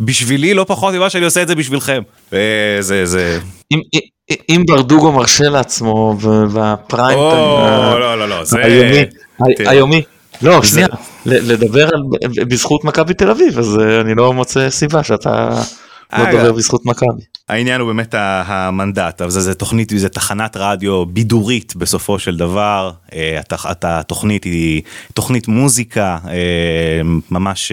בשבילי לא פחות ממה שאני עושה את זה בשבילכם. זה, זה... אם, אם ברדוגו מרשה לעצמו בפריים טיים לא, לא, לא, זה... היומי, לא, שנייה, לדבר בזכות מכבי תל אביב, אז אה, אני לא מוצא סיבה שאתה לא מדבר בזכות מכבי. העניין הוא באמת המנדט, אבל זה תוכנית, זה תחנת רדיו בידורית בסופו של דבר, אה, התוכנית היא תוכנית מוזיקה, אה, ממש,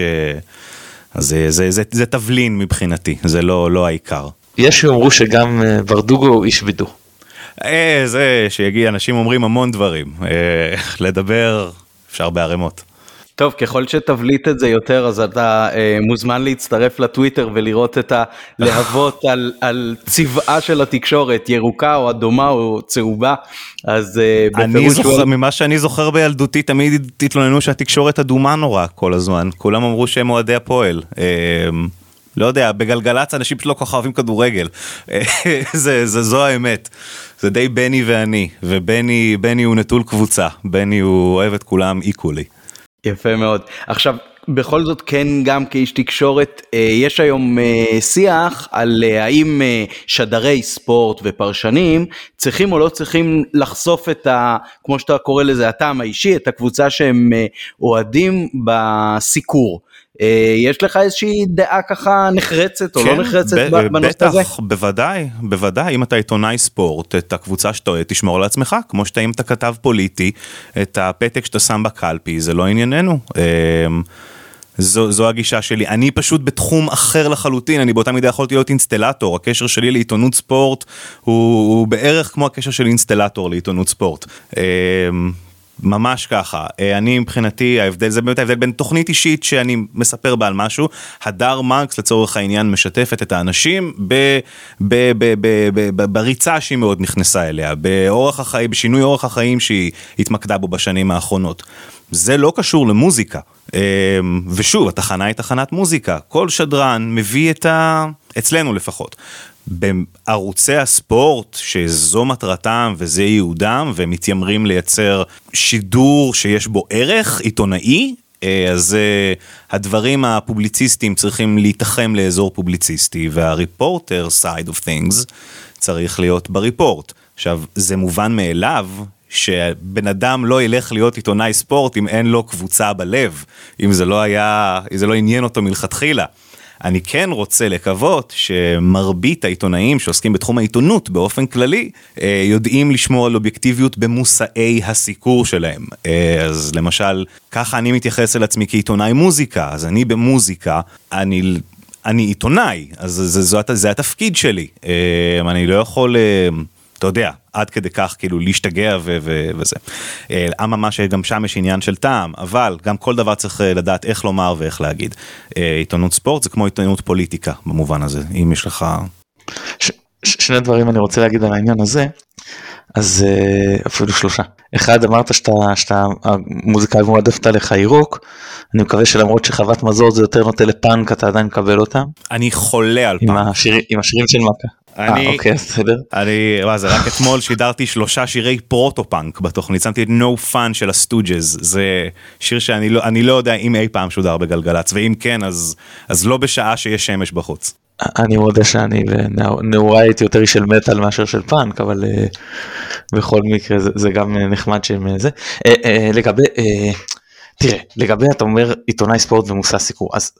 זה תבלין מבחינתי, זה לא העיקר. יש שיאמרו שגם אה, ברדוגו הוא איש וידו. אה, זה שיגיע, אנשים אומרים המון דברים. אה, לדבר אפשר בערימות. טוב, ככל שתבליט את זה יותר, אז אתה אה, מוזמן להצטרף לטוויטר ולראות את הלהבות על, על צבעה של התקשורת, ירוקה או אדומה או צהובה, אז אה, בפירוש... זוכר, ממה שאני זוכר בילדותי, תמיד התלוננו שהתקשורת אדומה נורא כל הזמן, כולם אמרו שהם אוהדי הפועל. אה, לא יודע, בגלגלצ אנשים פשוט לא כל כך אוהבים כדורגל. זה, זה, זו האמת. זה די בני ואני, ובני בני הוא נטול קבוצה, בני הוא אוהב את כולם איקולי. יפה מאוד. עכשיו, בכל זאת כן גם כאיש תקשורת אה, יש היום אה, שיח על אה, האם שדרי ספורט ופרשנים צריכים או לא צריכים לחשוף את ה... כמו שאתה קורא לזה הטעם האישי, את הקבוצה שהם אוהדים בסיקור. אה, יש לך איזושהי דעה ככה נחרצת או לא כן, לא נחרצת בנושא הזה? בטח, בוודאי, בוודאי, אם אתה עיתונאי ספורט, את הקבוצה שאתה אוהד, תשמור לעצמך, כמו שאתה אם אתה כתב פוליטי, את הפתק שאתה שם בקלפי, זה לא ענייננו. אמ, זו, זו הגישה שלי. אני פשוט בתחום אחר לחלוטין, אני באותה מידה יכולתי להיות אינסטלטור, הקשר שלי לעיתונות ספורט הוא, הוא בערך כמו הקשר של אינסטלטור לעיתונות ספורט. ממש ככה, אה, אני מבחינתי ההבדל זה באמת ההבדל בין תוכנית אישית שאני מספר בה על משהו, הדר מרקס לצורך העניין משתפת את האנשים ב, ב, ב, ב, ב, ב, בריצה שהיא מאוד נכנסה אליה, באורח החיים, בשינוי אורח החיים שהיא התמקדה בו בשנים האחרונות. זה לא קשור למוזיקה. אה, ושוב, התחנה היא תחנת מוזיקה, כל שדרן מביא את ה... אצלנו לפחות, בערוצי הספורט, שזו מטרתם וזה ייעודם, והם מתיימרים לייצר שידור שיש בו ערך עיתונאי, אה, אז אה, הדברים הפובליציסטיים צריכים להתחם לאזור פובליציסטי, והריפורטר side of things צריך להיות בריפורט. עכשיו, זה מובן מאליו שבן אדם לא ילך להיות עיתונאי ספורט אם אין לו קבוצה בלב, אם זה לא היה, אם זה לא עניין אותו מלכתחילה. אני כן רוצה לקוות שמרבית העיתונאים שעוסקים בתחום העיתונות באופן כללי, אה, יודעים לשמור על אובייקטיביות במושאי הסיקור שלהם. אה, אז למשל, ככה אני מתייחס אל עצמי כעיתונאי מוזיקה, אז אני במוזיקה, אני... אני עיתונאי, אז זה, זה, זה, זה התפקיד שלי, אה, אני לא יכול... אתה יודע, עד כדי כך כאילו להשתגע ו- ו- וזה. אה, אממה שגם שם יש עניין של טעם, אבל גם כל דבר צריך אה, לדעת איך לומר ואיך להגיד. אה, עיתונות ספורט זה כמו עיתונות פוליטיקה במובן הזה, אם יש לך... ש- שני דברים אני רוצה להגיד על העניין הזה, אז אפילו שלושה. אחד אמרת שאתה, שאתה המוזיקאי מועדפת עליך ירוק, אני מקווה שלמרות שחוות מזור זה יותר נוטה לפאנק אתה עדיין מקבל אותם. אני חולה על פאנק. עם, השיר, עם השירים של מכה. אני, אה, אוקיי, בסדר. אני, מה זה, רק אתמול שידרתי שלושה שירי פרוטו-פאנק בתוכנית, שמתי את No Fun של הסטוג'ז, זה שיר שאני לא, אני לא יודע אם אי פעם שודר בגלגלצ, ואם כן, אז, אז לא בשעה שיש שמש בחוץ. אני מודה שאני בנעוריי הייתי יותר של מטאל מאשר של פאנק, אבל אה, בכל מקרה זה, זה גם נחמד שהם זה. אה, אה, לגבי, תראה, לגבי אתה אומר עיתונאי ספורט ומושא סיקור, אז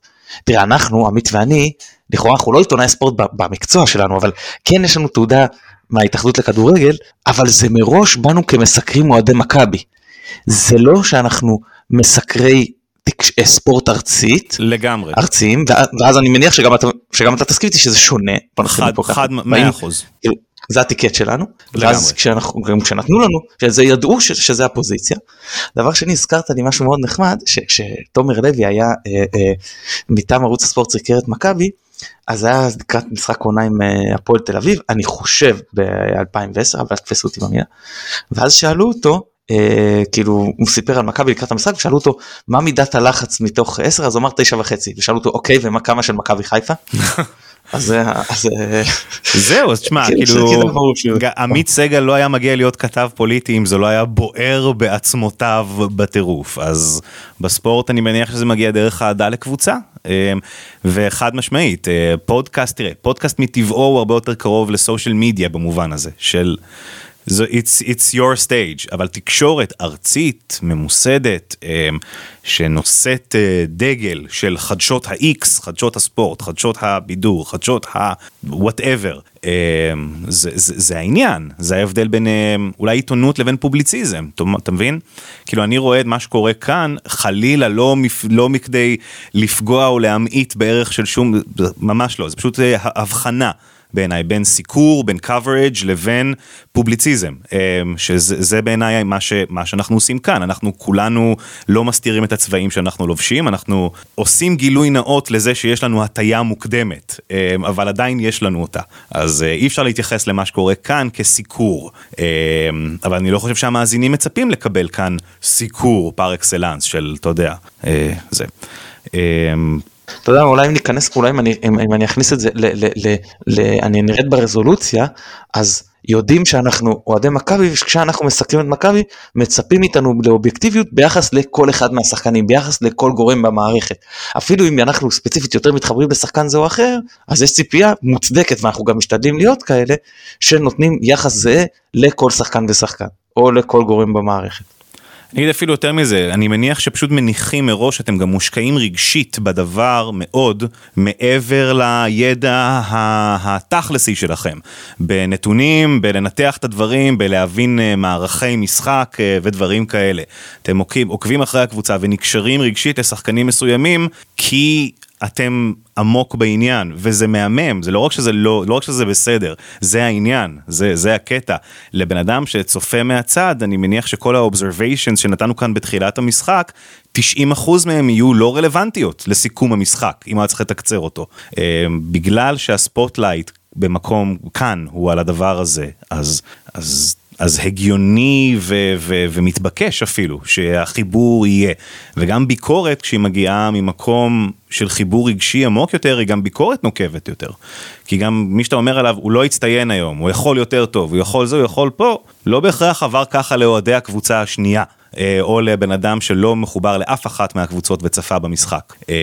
תראה אנחנו, עמית ואני, לכאורה אנחנו לא עיתונאי ספורט במקצוע שלנו, אבל כן יש לנו תעודה מההתאחדות לכדורגל, אבל זה מראש באנו כמסקרים אוהדי מכבי. זה לא שאנחנו מסקרי אה, ספורט ארצית לגמרי ארציים ואז אני מניח שגם אתה שגם אתה תסכים איתי שזה שונה חד חד מאה אחוז. זה הטיקט שלנו. ואז כשאנחנו גם כשנתנו לנו שזה ידעו ש, שזה הפוזיציה. דבר שני הזכרת לי משהו מאוד נחמד שכשתומר לוי היה אה, אה, מטעם ערוץ הספורט סיקר את מכבי אז היה לקראת משחק עונה עם אה, הפועל תל אביב אני חושב ב-2010 אבל תפסו אותי במילה ואז שאלו אותו אה, כאילו הוא סיפר על מכבי לקראת המשחק ושאלו אותו מה מידת הלחץ מתוך 10 אז הוא אמר 9 וחצי. ושאלו אותו אוקיי ומה כמה של מכבי חיפה. אז, אז זהו אז תשמע כאילו, כאילו עמית סגל לא היה מגיע להיות כתב פוליטי אם זה לא היה בוער בעצמותיו בטירוף אז בספורט אני מניח שזה מגיע דרך אהדה לקבוצה אה, וחד משמעית אה, פודקאסט תראה פודקאסט מטבעו הוא הרבה יותר קרוב לסושיאל מדיה במובן הזה של. It's, it's your stage, אבל תקשורת ארצית, ממוסדת, אמ, שנושאת אה, דגל של חדשות ה-X, חדשות הספורט, חדשות הבידור, חדשות ה-whatever, אמ, זה, זה, זה העניין, זה ההבדל בין אמ, אולי עיתונות לבין פובליציזם, אתה מבין? כאילו אני רואה את מה שקורה כאן, חלילה לא, לא מכדי לפגוע או להמעיט בערך של שום, ממש לא, זה פשוט אה, הבחנה. בעיניי, בין סיקור, בין coverage לבין פובליציזם, אמ, שזה בעיניי מה, ש, מה שאנחנו עושים כאן, אנחנו כולנו לא מסתירים את הצבעים שאנחנו לובשים, אנחנו עושים גילוי נאות לזה שיש לנו הטיה מוקדמת, אמ, אבל עדיין יש לנו אותה, אז אה, אי אפשר להתייחס למה שקורה כאן כסיקור, אמ, אבל אני לא חושב שהמאזינים מצפים לקבל כאן סיקור פר אקסלנס של, אתה יודע, אה, זה. אתה יודע, אולי אם ניכנס, אולי אם אני, אם, אם אני אכניס את זה, ל, ל, ל, ל, אני נרד ברזולוציה, אז יודעים שאנחנו אוהדי מכבי, וכשאנחנו מסכמים את מכבי, מצפים איתנו לאובייקטיביות ביחס לכל אחד מהשחקנים, ביחס לכל גורם במערכת. אפילו אם אנחנו ספציפית יותר מתחברים לשחקן זה או אחר, אז יש ציפייה מוצדקת, ואנחנו גם משתדלים להיות כאלה, שנותנים יחס זהה לכל שחקן ושחקן, או לכל גורם במערכת. אני אגיד אפילו יותר מזה, אני מניח שפשוט מניחים מראש שאתם גם מושקעים רגשית בדבר מאוד, מעבר לידע התכלסי שלכם. בנתונים, בלנתח את הדברים, בלהבין אה, מערכי משחק אה, ודברים כאלה. אתם עוקבים, אחרי הקבוצה ונקשרים רגשית לשחקנים מסוימים, כי אתם עמוק בעניין, וזה מהמם, זה לא רק שזה לא, לא רק שזה בסדר, זה העניין, זה, זה הקטע. לבן אדם שצופה מהצד, אני מניח שכל ה-observations שנתנו כאן בתחילת המשחק, 90% מהם יהיו לא רלוונטיות לסיכום המשחק, אם היה צריך לתקצר אותו. אה, בגלל שהספוטלייט במקום כאן הוא על הדבר הזה, אז, אז אז הגיוני ו- ו- ומתבקש אפילו שהחיבור יהיה. וגם ביקורת כשהיא מגיעה ממקום של חיבור רגשי עמוק יותר, היא גם ביקורת נוקבת יותר. כי גם מי שאתה אומר עליו, הוא לא הצטיין היום, הוא יכול יותר טוב, הוא יכול זה, הוא יכול פה, לא בהכרח עבר ככה לאוהדי הקבוצה השנייה. אה, או לבן אדם שלא מחובר לאף אחת מהקבוצות וצפה במשחק. אה,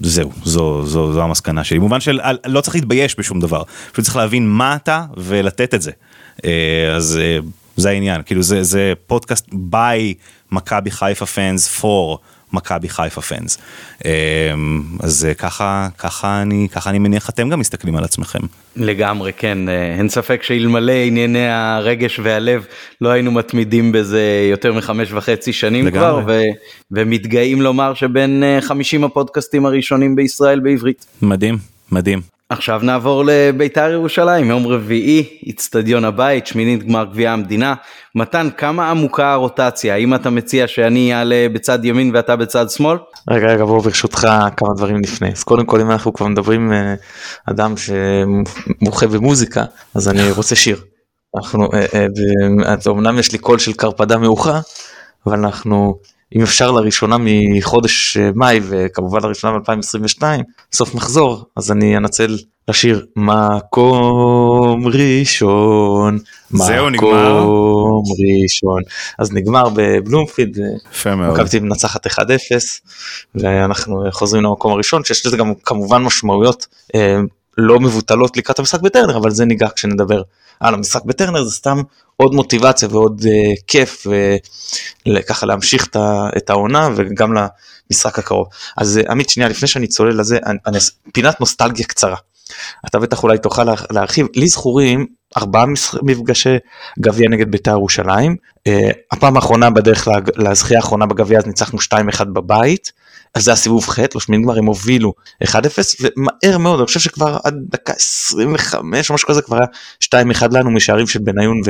זהו, זו, זו, זו המסקנה שלי. במובן של לא צריך להתבייש בשום דבר, פשוט צריך להבין מה אתה ולתת את זה. אה, אז אה, זה העניין, כאילו זה, זה פודקאסט ביי מכבי חיפה פאנס פור מכבי חיפה פאנס. אה, אז ככה, ככה אני, ככה אני מניח אתם גם מסתכלים על עצמכם. לגמרי, כן, אין ספק שאלמלא ענייני הרגש והלב לא היינו מתמידים בזה יותר מחמש וחצי שנים לגמרי. כבר, ו, ומתגאים לומר שבין 50 הפודקאסטים הראשונים בישראל בעברית. מדהים, מדהים. עכשיו נעבור לביתר ירושלים, יום רביעי, איצטדיון הבית, שמינית גמר גביע המדינה. מתן, כמה עמוקה הרוטציה? האם אתה מציע שאני אעלה בצד ימין ואתה בצד שמאל? רגע, רגע, בוא ברשותך כמה דברים לפני. אז קודם כל, אם אנחנו כבר מדברים אה, אדם שמומחה במוזיקה, אז אני רוצה שיר. אנחנו, אה, אה, אמנם יש לי קול של קרפדה מאוחה, אבל אנחנו אם אפשר לראשונה מחודש מאי וכמובן לראשונה ב-2022 סוף מחזור אז אני אנצל לשיר מקום ראשון זהו, נגמר? מקום ראשון אז נגמר בבלומפילד יפה מאוד. מכבי מנצחת 1-0 ואנחנו חוזרים למקום הראשון שיש לזה גם כמובן משמעויות אה, לא מבוטלות לקראת המשחק בטרנר אבל זה ניגע כשנדבר על המשחק בטרנר זה סתם עוד מוטיבציה ועוד uh, כיף וככה להמשיך את ה- את העונה וגם למשחק הקרוב. אז uh, עמית שנייה לפני שאני צולל לזה אני, אני, פינת נוסטלגיה קצרה. אתה בטח אולי תוכל לה- להרחיב לי זכורים ארבעה מפגשי גביע נגד בית"ר ירושלים uh, הפעם האחרונה בדרך לזכייה האחרונה בגביע אז ניצחנו 2-1 בבית. אז זה הסיבוב ח' לא שמין גמר הם הובילו 1-0 ומהר מאוד אני חושב שכבר עד דקה 25 או משהו כזה כבר היה 2-1 לנו משערים של בניון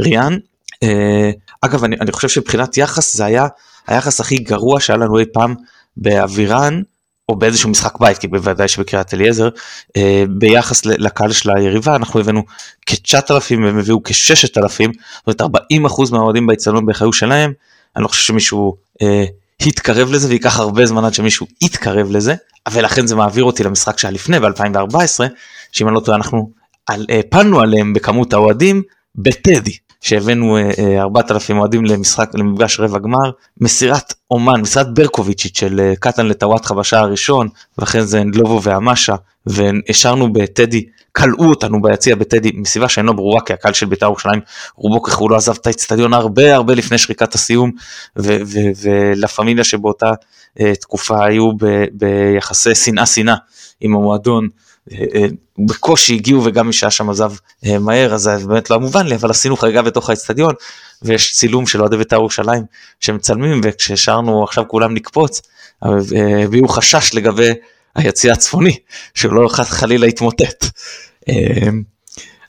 וריאן. אה, אגב אני, אני חושב שמבחינת יחס זה היה היחס הכי גרוע שהיה לנו אי פעם באבירן או באיזשהו משחק בית כי בוודאי שבקריית אליעזר אה, ביחס לקהל של היריבה אנחנו הבאנו כ-9,000 והם הביאו כ-6,000 זאת אומרת 40% מהאוהדים באצטדיון בערך היו שלהם אני לא חושב שמישהו אה, התקרב לזה וייקח הרבה זמן עד שמישהו יתקרב לזה ולכן זה מעביר אותי למשחק שהיה לפני ב-2014 שאם אני לא טועה אנחנו על, הפלנו עליהם בכמות האוהדים בטדי שהבאנו אה, אה, 4,000 אוהדים למשחק למפגש רבע גמר מסירת אומן מסירת ברקוביצ'ית של אה, קטן לטוואטחה בשער הראשון ואחרי זה נדלובו והמשה והשארנו בטדי כלאו אותנו ביציע בטדי מסיבה שאינו ברורה כי הקהל של בית"ר ירושלים רובו ככולו עזב את האצטדיון הרבה הרבה לפני שריקת הסיום ולה פמיליה שבאותה uh, תקופה היו ביחסי שנאה שנאה עם המועדון. uh, uh, בקושי הגיעו וגם מי שהיה שם עזב מהר אז זה באמת לא מובן לי אבל עשינו חגיגה בתוך האצטדיון ויש צילום של אוהדי בית"ר ירושלים שמצלמים וכששרנו עכשיו כולם נקפוץ הביעו חשש לגבי היציא הצפוני שלא חלילה יתמוטט. אה,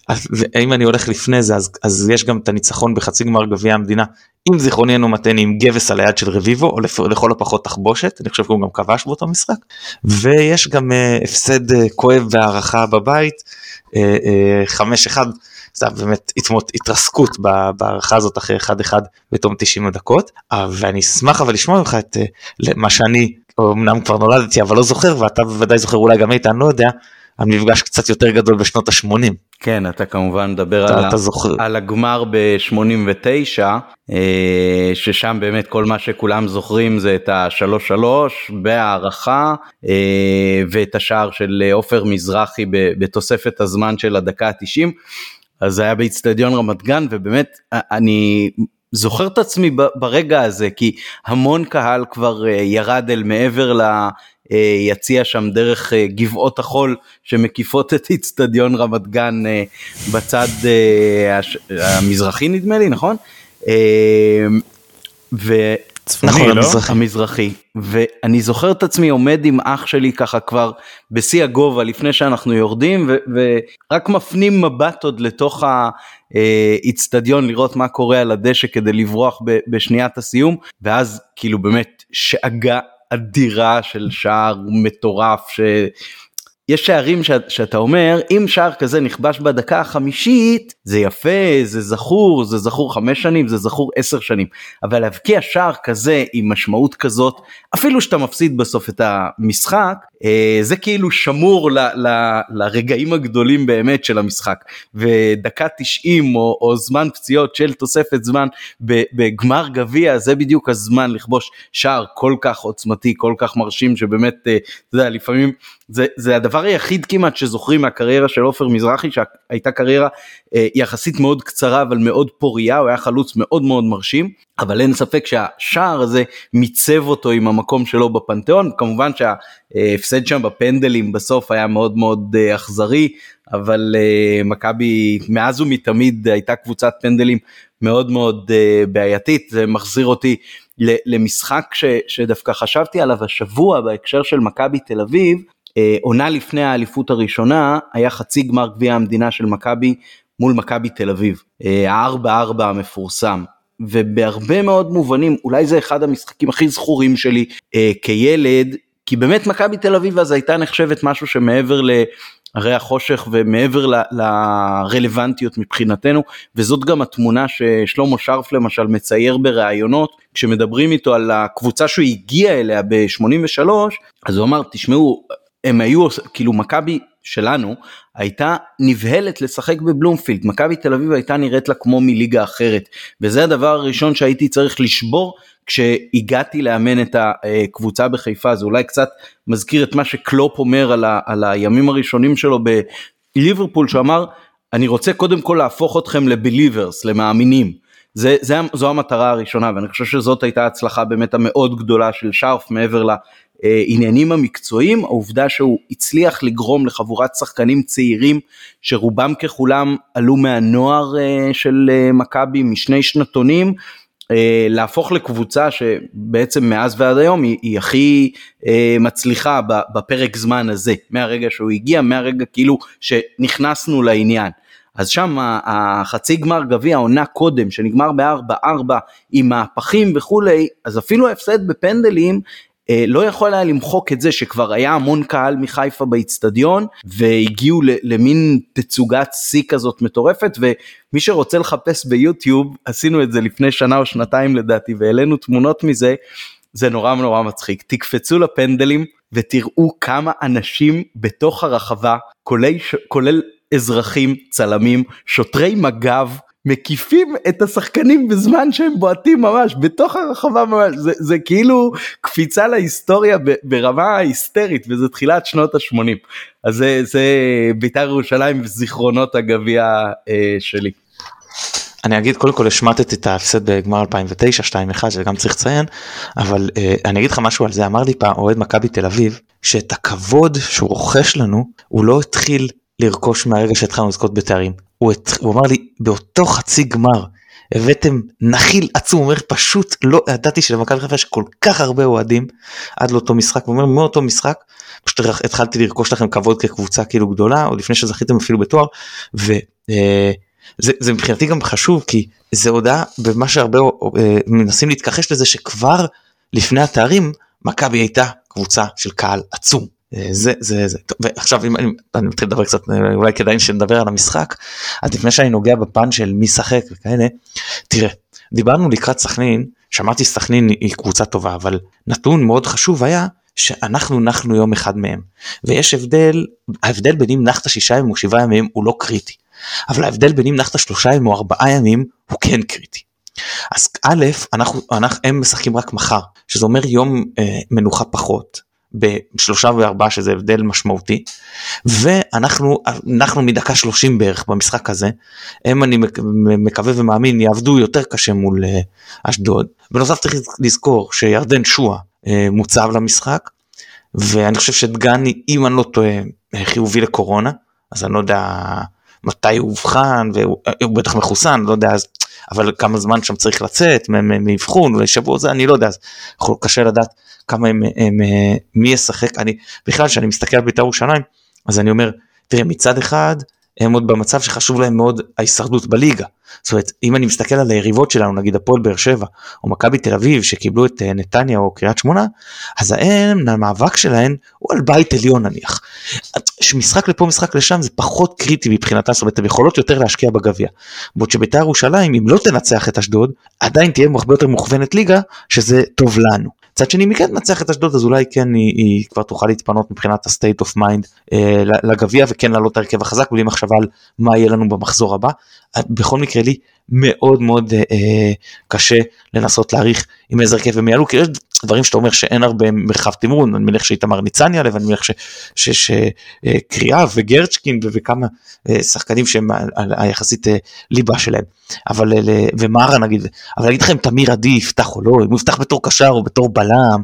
אז אם אני הולך לפני זה אז, אז יש גם את הניצחון בחצי גמר גביע המדינה. אם זיכרוני אינו מטעני עם גבס על היד של רביבו או לפ, לכל הפחות תחבושת אני חושב שהוא גם כבש באותו משחק. ויש גם uh, הפסד uh, כואב בהערכה בבית uh, uh, 5-1 זה באמת התמות, התרסקות בהערכה הזאת אחרי 1-1 בתום 90 הדקות uh, ואני אשמח אבל לשמוע ממך את uh, מה שאני אמנם כבר נולדתי אבל לא זוכר ואתה בוודאי זוכר אולי גם איתן לא יודע על מפגש קצת יותר גדול בשנות ה-80. כן, אתה כמובן מדבר אתה, על, אתה זוכר. על הגמר ב-89, ששם באמת כל מה שכולם זוכרים זה את ה-3-3 בהערכה, אה, ואת השער של עופר מזרחי בתוספת הזמן של הדקה ה-90. אז זה היה באיצטדיון רמת גן, ובאמת אני זוכר את עצמי ברגע הזה, כי המון קהל כבר אה, ירד אל מעבר ל... אה, שם דרך אה, גבעות החול שמקיפות את איצטדיון רמת גן בצד המזרחי נדמה לי נכון? ו... צפוני, נכון, לא? המזרחי. המזרחי ואני זוכר את עצמי עומד עם אח שלי ככה כבר בשיא הגובה לפני שאנחנו יורדים ו- ורק מפנים מבט עוד לתוך האיצטדיון לראות מה קורה על הדשא כדי לברוח ב- בשניית הסיום ואז כאילו באמת שאגה אדירה של שער מטורף ש... יש שערים שאת, שאתה אומר אם שער כזה נכבש בדקה החמישית זה יפה זה זכור זה זכור חמש שנים זה זכור עשר שנים. אבל להבקיע שער כזה עם משמעות כזאת אפילו שאתה מפסיד בסוף את המשחק אה, זה כאילו שמור ל, ל, לרגעים הגדולים באמת של המשחק. ודקה 90 או, או זמן פציעות של תוספת זמן בגמר גביע זה בדיוק הזמן לכבוש שער כל כך עוצמתי כל כך מרשים שבאמת אה, אתה יודע לפעמים זה, זה הדבר היחיד כמעט שזוכרים מהקריירה של עופר מזרחי שהייתה קריירה אה, יחסית מאוד קצרה אבל מאוד פוריה הוא היה חלוץ מאוד מאוד מרשים אבל אין ספק שהשער הזה מיצב אותו עם המקום שלו בפנתיאון. כמובן שההפסד שם בפנדלים בסוף היה מאוד מאוד אה, אכזרי אבל אה, מכבי מאז ומתמיד הייתה קבוצת פנדלים מאוד מאוד אה, בעייתית. זה מחזיר אותי למשחק ש, שדווקא חשבתי עליו השבוע בהקשר של מכבי תל אביב. אה, עונה לפני האליפות הראשונה היה חצי גמר גביע המדינה של מכבי מול מכבי תל אביב, אה, הארבע ארבע המפורסם. ובהרבה מאוד מובנים אולי זה אחד המשחקים הכי זכורים שלי אה, כילד כי באמת מכבי תל אביב אז הייתה נחשבת משהו שמעבר הרי החושך ומעבר לרלוונטיות מבחינתנו וזאת גם התמונה ששלמה שרף למשל מצייר בראיונות כשמדברים איתו על הקבוצה שהוא הגיע אליה ב-83 אז הוא אמר תשמעו הם היו כאילו מכבי שלנו הייתה נבהלת לשחק בבלומפילד. מכבי תל אביב הייתה נראית לה כמו מליגה אחרת. וזה הדבר הראשון שהייתי צריך לשבור כשהגעתי לאמן את הקבוצה בחיפה. זה אולי קצת מזכיר את מה שקלופ אומר על, ה, על הימים הראשונים שלו בליברפול שאמר אני רוצה קודם כל להפוך אתכם לבליברס למאמינים. זה, זה, זו המטרה הראשונה ואני חושב שזאת הייתה הצלחה באמת המאוד גדולה של שרף מעבר לעניינים המקצועיים העובדה שהוא הצליח לגרום לחבורת שחקנים צעירים שרובם ככולם עלו מהנוער אה, של אה, מכבי משני שנתונים אה, להפוך לקבוצה שבעצם מאז ועד היום היא, היא הכי אה, מצליחה בפרק זמן הזה, מהרגע שהוא הגיע, מהרגע כאילו שנכנסנו לעניין. אז שם החצי גמר גביע עונה קודם שנגמר ב-4-4 עם מהפכים וכולי, אז אפילו ההפסד בפנדלים אה, לא יכול היה למחוק את זה שכבר היה המון קהל מחיפה באיצטדיון והגיעו למין תצוגת שיא כזאת מטורפת ומי שרוצה לחפש ביוטיוב עשינו את זה לפני שנה או שנתיים לדעתי והעלינו תמונות מזה זה נורא נורא מצחיק. תקפצו לפנדלים ותראו כמה אנשים בתוך הרחבה כולל, כולל אזרחים צלמים שוטרי מג"ב מקיפים את השחקנים בזמן שהם בועטים ממש בתוך הרחבה ממש. זה, זה כאילו קפיצה להיסטוריה ברמה היסטרית וזה תחילת שנות ה-80 אז זה, זה בית"ר ירושלים וזיכרונות הגביע אה, שלי. אני אגיד קודם כל השמטתי את ההפסד בגמר 2009 2-1 שזה גם צריך לציין אבל אה, אני אגיד לך משהו על זה. אמר לי פעם אוהד מכבי תל אביב שאת הכבוד שהוא רוכש לנו הוא לא התחיל לרכוש מהרגע שהתחלנו לזכות בתארים הוא, את, הוא אמר לי באותו חצי גמר הבאתם נחיל עצום, הוא אומר פשוט לא ידעתי שלמכבי חיפה יש כל כך הרבה אוהדים עד לאותו משחק, הוא אומר מאותו משחק פשוט התחלתי לרכוש לכם כבוד כקבוצה כאילו גדולה עוד לפני שזכיתם אפילו בתואר. וזה זה מבחינתי גם חשוב כי זה הודעה במה שהרבה אה, מנסים להתכחש לזה שכבר לפני התארים מכבי הייתה קבוצה של קהל עצום. אה, זה זה זה. טוב, ועכשיו אם אני, אני מתחיל לדבר קצת אולי כדאי שנדבר על המשחק. אז לפני שאני נוגע בפן של מי שחק וכאלה תראה דיברנו לקראת סכנין שמעתי סכנין היא קבוצה טובה אבל נתון מאוד חשוב היה שאנחנו נחנו יום אחד מהם. ויש הבדל ההבדל בין אם נחת שישה ימים או שבעה ימים הוא לא קריטי. אבל ההבדל בין אם נחת שלושה ימים או ארבעה ימים הוא כן קריטי. אז א' אנחנו, אנחנו הם משחקים רק מחר שזה אומר יום אה, מנוחה פחות בשלושה וארבעה שזה הבדל משמעותי. ואנחנו אנחנו מדקה 30 בערך במשחק הזה. הם אני מקווה ומאמין יעבדו יותר קשה מול אה, אשדוד. בנוסף צריך לזכור שירדן שואה אה, מוצב למשחק. ואני חושב שדגני אם אני לא טועה אה, חיובי לקורונה. אז אני לא יודע מתי הוא אובחן והוא בטח מחוסן לא יודע אז אבל כמה זמן שם צריך לצאת מאבחון אולי שבוע זה אני לא יודע אז קשה לדעת כמה הם, הם, אה, מי ישחק, אני בכלל כשאני מסתכל על בית"ר ירושלים אז אני אומר תראה מצד אחד הם עוד במצב שחשוב להם מאוד ההישרדות בליגה. זאת אומרת אם אני מסתכל על היריבות שלנו נגיד הפועל באר שבע או מכבי תל אביב שקיבלו את אה, נתניה או קריית שמונה אז הם המאבק שלהם הוא על בית עליון נניח. משחק לפה משחק לשם זה פחות קריטי מבחינתם זאת אומרת הם יכולות יותר להשקיע בגביע. בעוד שבית"ר ירושלים אם לא תנצח את אשדוד עדיין תהיה הרבה יותר מוכוונת ליגה שזה טוב לנו. מצד שני, אם היא כן תנצח את אשדוד, אז אולי כן היא, היא כבר תוכל להתפנות מבחינת ה-state of mind אה, לגביע וכן לעלות את ההרכב החזק בלי מחשבה על מה יהיה לנו במחזור הבא. בכל מקרה לי מאוד מאוד אה, אה קשה לנסות להעריך עם איזה הרכב הם יעלו, כי יש דברים שאתה אומר שאין הרבה מרחב תמרון, אני מניח שאיתמר ניצן יעלה ואני מניח שקריאה אה, וגרצ'קין וכמה אה, שחקנים שהם היחסית אה, ליבה שלהם, אבל ומרה נגיד, אבל אני אם תמיר עדי יפתח או לא, אם הוא יפתח בתור קשר או בתור בלם,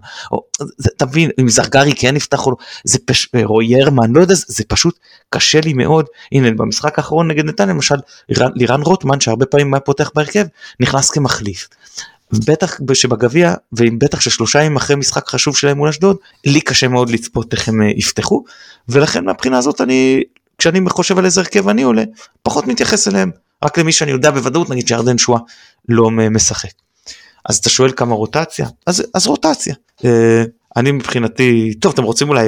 אתה מבין, אם זרגרי כן יפתח או לא, זה פשוט, רועי ירמן, לא יודע, זה פשוט קשה לי מאוד, הנה במשחק האחרון נגד נתניה למשל, לירן רוטמן שהרבה פעמים היה פותח בהרכב, נכנס כמחליף. בטח שבגביע ואם בטח ששלושה ימים אחרי משחק חשוב שלהם מול אשדוד לי קשה מאוד לצפות איך הם אה, יפתחו ולכן מהבחינה הזאת אני כשאני חושב על איזה הרכב אני עולה פחות מתייחס אליהם רק למי שאני יודע בוודאות נגיד שירדן שואה לא משחק. אז אתה שואל כמה רוטציה אז, אז רוטציה. אני מבחינתי, טוב אתם רוצים אולי,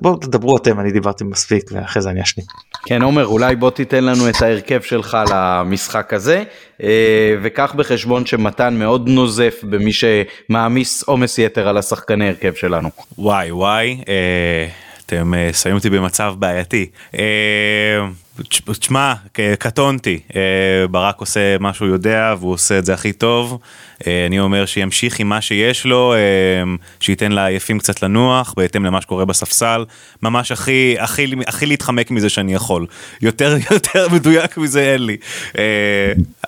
בואו תדברו אתם, אני דיברתי מספיק ואחרי זה אני אשלים. כן עומר, אולי בוא תיתן לנו את ההרכב שלך למשחק הזה, אה, וקח בחשבון שמתן מאוד נוזף במי שמעמיס עומס יתר על השחקני הרכב שלנו. וואי וואי, אה, אתם אה, שמים אותי במצב בעייתי. תשמע, קטונתי, ברק עושה מה שהוא יודע והוא עושה את זה הכי טוב. אני אומר שימשיך עם מה שיש לו, שייתן לעייפים קצת לנוח, בהתאם למה שקורה בספסל. ממש הכי, הכי, הכי להתחמק מזה שאני יכול. יותר, יותר מדויק מזה אין לי.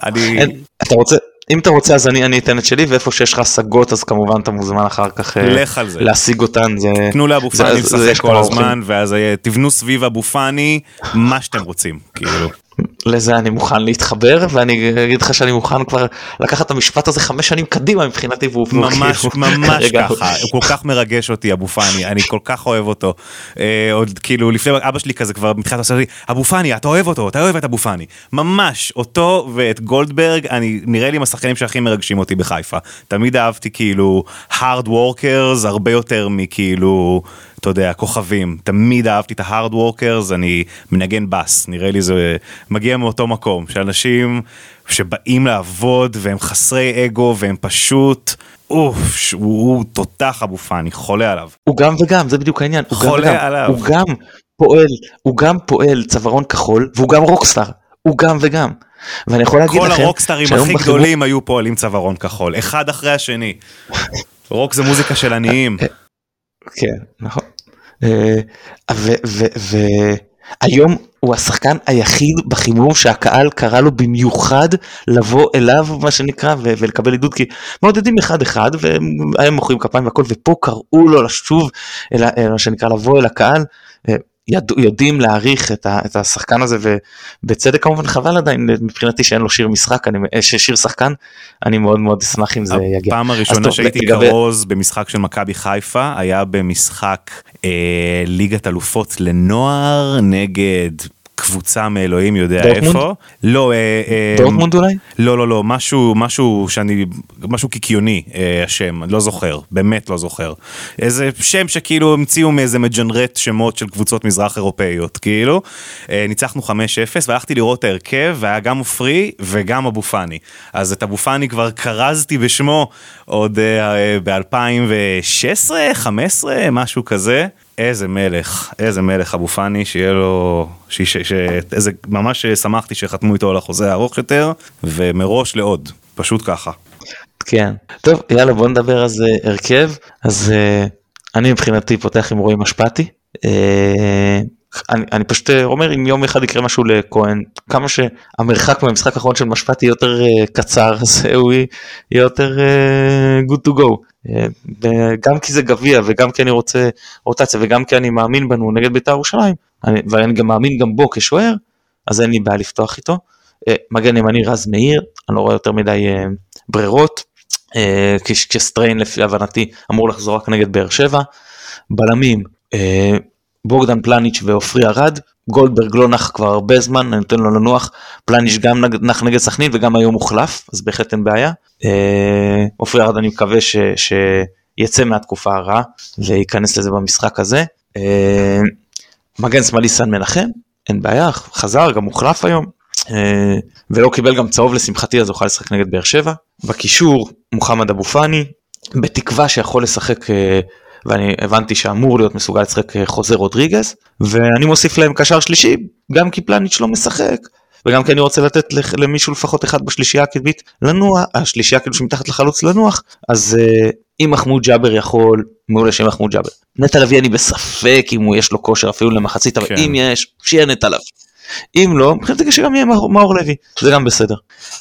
אני... אתה רוצה, אם אתה רוצה אז אני, אני אתן את שלי ואיפה שיש לך השגות אז כמובן אתה מוזמן אחר כך לך על זה. להשיג אותן. זה, תנו לאבו פאני לשחק כל הזמן ואז תבנו סביב אבו פאני מה שאתם רוצים כאילו. לזה אני מוכן להתחבר ואני אגיד לך שאני מוכן כבר לקחת את המשפט הזה חמש שנים קדימה מבחינתי והוא ממש כאילו, ממש ככה. הוא כל כך מרגש אותי אבו פאני אני כל כך אוהב אותו. אה, עוד כאילו לפני אבא שלי כזה כבר מתחילת לי אבו פאני אתה אוהב אותו אתה אוהב את אבו פאני. ממש אותו ואת גולדברג אני נראה לי עם השחקנים שהכי מרגשים אותי בחיפה. תמיד אהבתי כאילו hard workers הרבה יותר מכאילו. אתה יודע, כוכבים. תמיד אהבתי את ה hard workers, אני מנגן בס, נראה לי זה מגיע מאותו מקום, שאנשים שבאים לעבוד והם חסרי אגו והם פשוט... אוף, הוא, הוא תותח אבו פאני, חולה עליו. הוא גם וגם, זה בדיוק העניין. חולה הוא עליו. הוא גם פועל, הוא גם פועל צווארון כחול, והוא גם רוקסטאר. הוא גם וגם. ואני יכול להגיד לכם, כל הרוקסטארים הכי בחיבור... גדולים היו פועלים צווארון כחול, אחד אחרי השני. רוק זה מוזיקה של עניים. כן, נכון. אה, והיום הוא השחקן היחיד בחימום שהקהל קרא לו במיוחד לבוא אליו מה שנקרא ולקבל עידוד כי מעודדים אחד אחד והם מוחאים כפיים והכל ופה קראו לו לשוב אל מה שנקרא לבוא אל הקהל. אה, יד, יודעים להעריך את, ה, את השחקן הזה ובצדק כמובן חבל עדיין מבחינתי שאין לו שיר משחק, אני, אה, שיר שחקן, אני מאוד מאוד אשמח אם זה יגיע. הפעם הראשונה שהייתי לגבי... כרוז במשחק של מכבי חיפה היה במשחק אה, ליגת אלופות לנוער נגד קבוצה מאלוהים יודע דורטמונד? איפה. לא, אה, אה, דורטמונד אולי? לא, לא, לא, משהו, משהו שאני, משהו קיקיוני אה, השם, לא זוכר, באמת לא זוכר. איזה שם שכאילו המציאו מאיזה מג'נרט שמות של קבוצות מזרח אירופאיות, כאילו. אה, ניצחנו 5-0 והלכתי לראות את ההרכב והיה גם עופרי וגם אבו פאני. אז את אבו פאני כבר כרזתי בשמו עוד אה, ב-2016, 2015, משהו כזה. איזה מלך, איזה מלך אבו פאני, שיהיה לו, ש, ש, ש, איזה, ממש שמחתי שחתמו איתו על החוזה הארוך יותר, ומראש לעוד, פשוט ככה. כן, טוב יאללה בוא נדבר על זה הרכב, אז uh, אני מבחינתי פותח עם רועי משפטי. Uh, אני, אני פשוט אומר אם יום אחד יקרה משהו לכהן כמה שהמרחק מהמשחק האחרון של משפטי יותר uh, קצר אז הוא יהיה יותר uh, good to go גם כי זה גביע וגם כי אני רוצה רוטציה וגם כי אני מאמין בנו נגד בית"ר ירושלים, ואני גם מאמין גם בו כשוער, אז אין לי בעיה לפתוח איתו. אה, מגן ימני רז מאיר, אני לא רואה יותר מדי אה, ברירות, אה, כשסטריין לפי הבנתי אמור לחזור רק נגד באר שבע. בלמים, בוגדן פלניץ' ועופרי ארד, גולדברג לא נח כבר הרבה זמן, אני נותן לו לנוח, פלניץ' גם נח נגד סכנין וגם היום הוחלף, אז בהחלט אין בעיה. עופרי ארד אני מקווה ש, שיצא מהתקופה הרעה וייכנס לזה במשחק הזה. מגן שמאלי סן מנחם, אין בעיה, חזר, גם הוחלף היום. ולא קיבל גם צהוב לשמחתי אז הוא יוכל לשחק נגד באר שבע. בקישור מוחמד אבו פאני, בתקווה שיכול לשחק ואני הבנתי שאמור להיות מסוגל לשחק אה, חוזה רודריגז, ואני מוסיף להם קשר שלישי, גם כי פלניץ' לא משחק, וגם כי אני רוצה לתת למישהו לפחות אחד בשלישייה הקדמית לנוע, השלישייה כאילו שמתחת לחלוץ לנוח, אז uh, אם מחמוד ג'אבר יכול, מעולה שיהיה מחמוד ג'אבר. נטע לביא אני בספק אם הוא יש לו כושר אפילו למחצית, אבל כן. אם יש, שיהיה נטע לביא. אם לא, מבחינתי שגם יהיה מאור לוי, זה גם בסדר.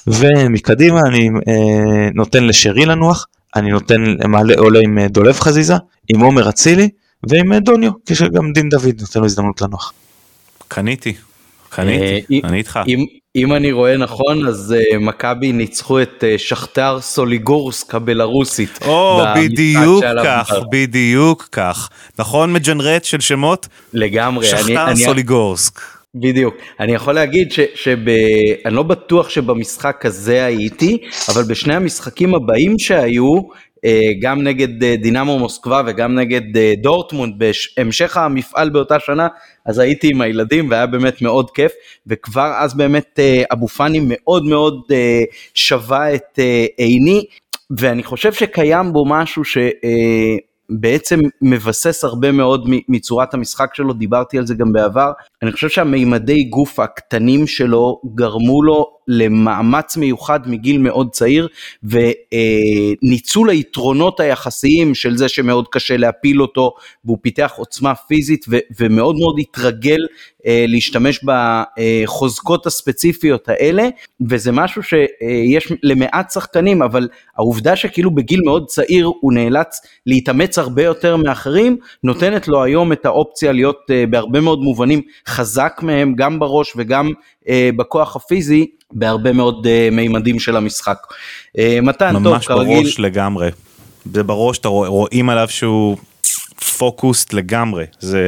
ומקדימה אני אה, נותן לשרי לנוח, אני נותן, מעלה עולה עם אה, דולב חזיזה, עם עומר אצילי ועם אה, דוניו, כשגם דין דוד נותן לו הזדמנות לנוח. קניתי, קניתי, אה, אני איתך. אם אני רואה נכון אז מכבי ניצחו את שכתר סוליגורסק הבלארוסית. או בדיוק כך, בדיוק כך. נכון מג'נרט של שמות? לגמרי. שכתר סוליגורסק. בדיוק. אני יכול להגיד שאני לא בטוח שבמשחק הזה הייתי, אבל בשני המשחקים הבאים שהיו, גם נגד דינמו מוסקבה וגם נגד דורטמונד בהמשך המפעל באותה שנה, אז הייתי עם הילדים והיה באמת מאוד כיף, וכבר אז באמת אבו פאני מאוד מאוד שווה את עיני, ואני חושב שקיים בו משהו ש... בעצם מבסס הרבה מאוד מצורת המשחק שלו, דיברתי על זה גם בעבר. אני חושב שהמימדי גוף הקטנים שלו גרמו לו למאמץ מיוחד מגיל מאוד צעיר וניצול היתרונות היחסיים של זה שמאוד קשה להפיל אותו והוא פיתח עוצמה פיזית ומאוד מאוד התרגל אה, להשתמש בחוזקות הספציפיות האלה וזה משהו שיש למעט שחקנים אבל העובדה שכאילו בגיל מאוד צעיר הוא נאלץ להתאמץ הרבה יותר מאחרים נותנת לו היום את האופציה להיות אה, בהרבה מאוד מובנים חזק מהם גם בראש וגם אה, בכוח הפיזי בהרבה מאוד uh, מימדים של המשחק. Uh, מתן, טוב, כרגיל... ממש בראש לגמרי. זה בראש, אתה רוא, רואים עליו שהוא פוקוסט לגמרי, זה,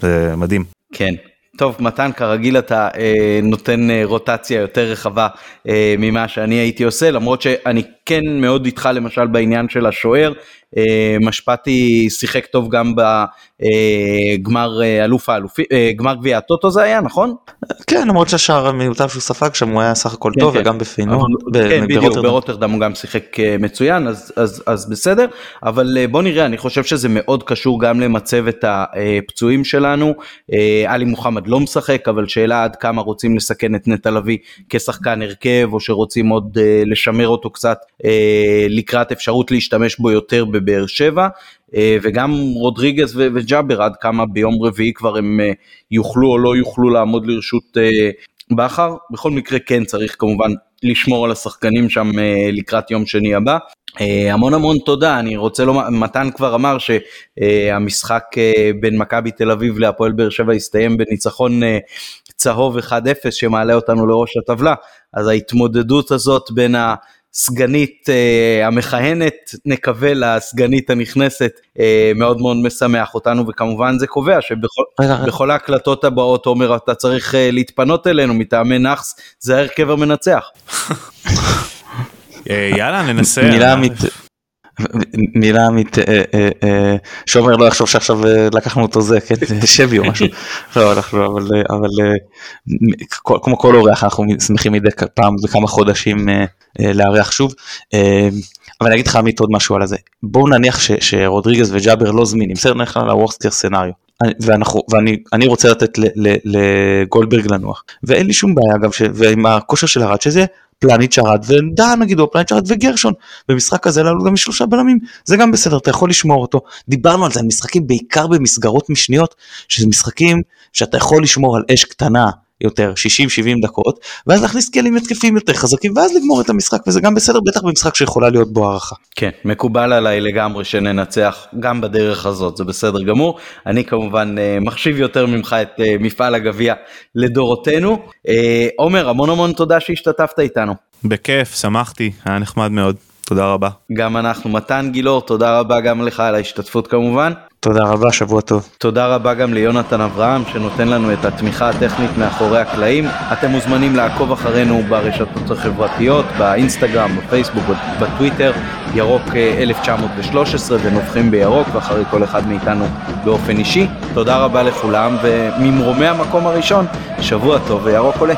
זה מדהים. כן. טוב, מתן, כרגיל אתה אה, נותן אה, רוטציה יותר רחבה אה, ממה שאני הייתי עושה, למרות שאני כן מאוד איתך למשל בעניין של השוער, אה, משפטי שיחק טוב גם בגמר אה, אלוף האלופי, אה, גמר גביע הטוטו זה היה, נכון? כן, למרות שהשער המיותר שהוא ספג שם הוא היה סך הכל כן, טוב כן. וגם בפיינור. כן, בדיוק, ברוטרדם הוא גם שיחק מצוין, אז, אז, אז בסדר, אבל בוא נראה, אני חושב שזה מאוד קשור גם למצב את הפצועים שלנו. עלי מוחמד לא משחק, אבל שאלה עד כמה רוצים לסכן את נטע לביא כשחקן הרכב, או שרוצים עוד לשמר אותו קצת לקראת אפשרות להשתמש בו יותר. בבאר שבע, אה, וגם רודריגז וג'אבר עד כמה ביום רביעי כבר הם אה, יוכלו או לא יוכלו לעמוד לרשות אה, בכר. בכל מקרה כן צריך כמובן לשמור על השחקנים שם לקראת יום שני הבא. המון המון תודה, אני רוצה לומר, מתן כבר אמר שהמשחק בין מכבי תל אביב להפועל באר שבע הסתיים בניצחון צהוב 1-0 שמעלה אותנו לראש הטבלה, אז ההתמודדות הזאת בין ה... הסגנית uh, המכהנת נקווה לסגנית הנכנסת uh, מאוד מאוד משמח אותנו וכמובן זה קובע שבכל ההקלטות הבאות עומר אתה צריך uh, להתפנות אלינו מטעמי נאחס זה ההרכב המנצח. יאללה ננסה. מילה אמיתית. מילה אמיתית, שומר לא יחשוב שעכשיו לקחנו אותו זה, כן, שבי או משהו, לא, אנחנו, אבל, אבל כמו כל אורח אנחנו שמחים מדי פעם בכמה חודשים אה, לארח שוב. אה, אבל אני אגיד לך עמית עוד משהו על זה. בואו נניח ש, שרודריגז וג'אבר לא זמינים, בסדר נלך case scenario. ואנחנו, ואני רוצה לתת לגולדברג לנוח, ואין לי שום בעיה אגב, ועם הכושר של הרד, שזה פלניץ' ארד ודן נגיד, או פלניץ' ארד וגרשון, במשחק הזה לנו גם שלושה בלמים, זה גם בסדר, אתה יכול לשמור אותו. דיברנו על זה, על משחקים בעיקר במסגרות משניות, שזה משחקים שאתה יכול לשמור על אש קטנה, יותר 60-70 דקות ואז להכניס כלים התקפיים יותר חזקים ואז לגמור את המשחק וזה גם בסדר בטח במשחק שיכולה להיות בו הערכה. כן מקובל עליי לגמרי שננצח גם בדרך הזאת זה בסדר גמור אני כמובן אה, מחשיב יותר ממך את אה, מפעל הגביע לדורותינו אה, עומר המון המון תודה שהשתתפת איתנו. בכיף שמחתי היה נחמד מאוד. תודה רבה. גם אנחנו מתן גילאור תודה רבה גם לך על ההשתתפות כמובן. תודה רבה, שבוע טוב. תודה רבה גם ליונתן אברהם שנותן לנו את התמיכה הטכנית מאחורי הקלעים. אתם מוזמנים לעקוב אחרינו ברשתות החברתיות, באינסטגרם, בפייסבוק, בטוויטר, ירוק 1913 אה, ונובחים בירוק, ואחרי כל אחד מאיתנו באופן אישי. תודה רבה לכולם, וממרומי המקום הראשון, שבוע טוב וירוק עולה.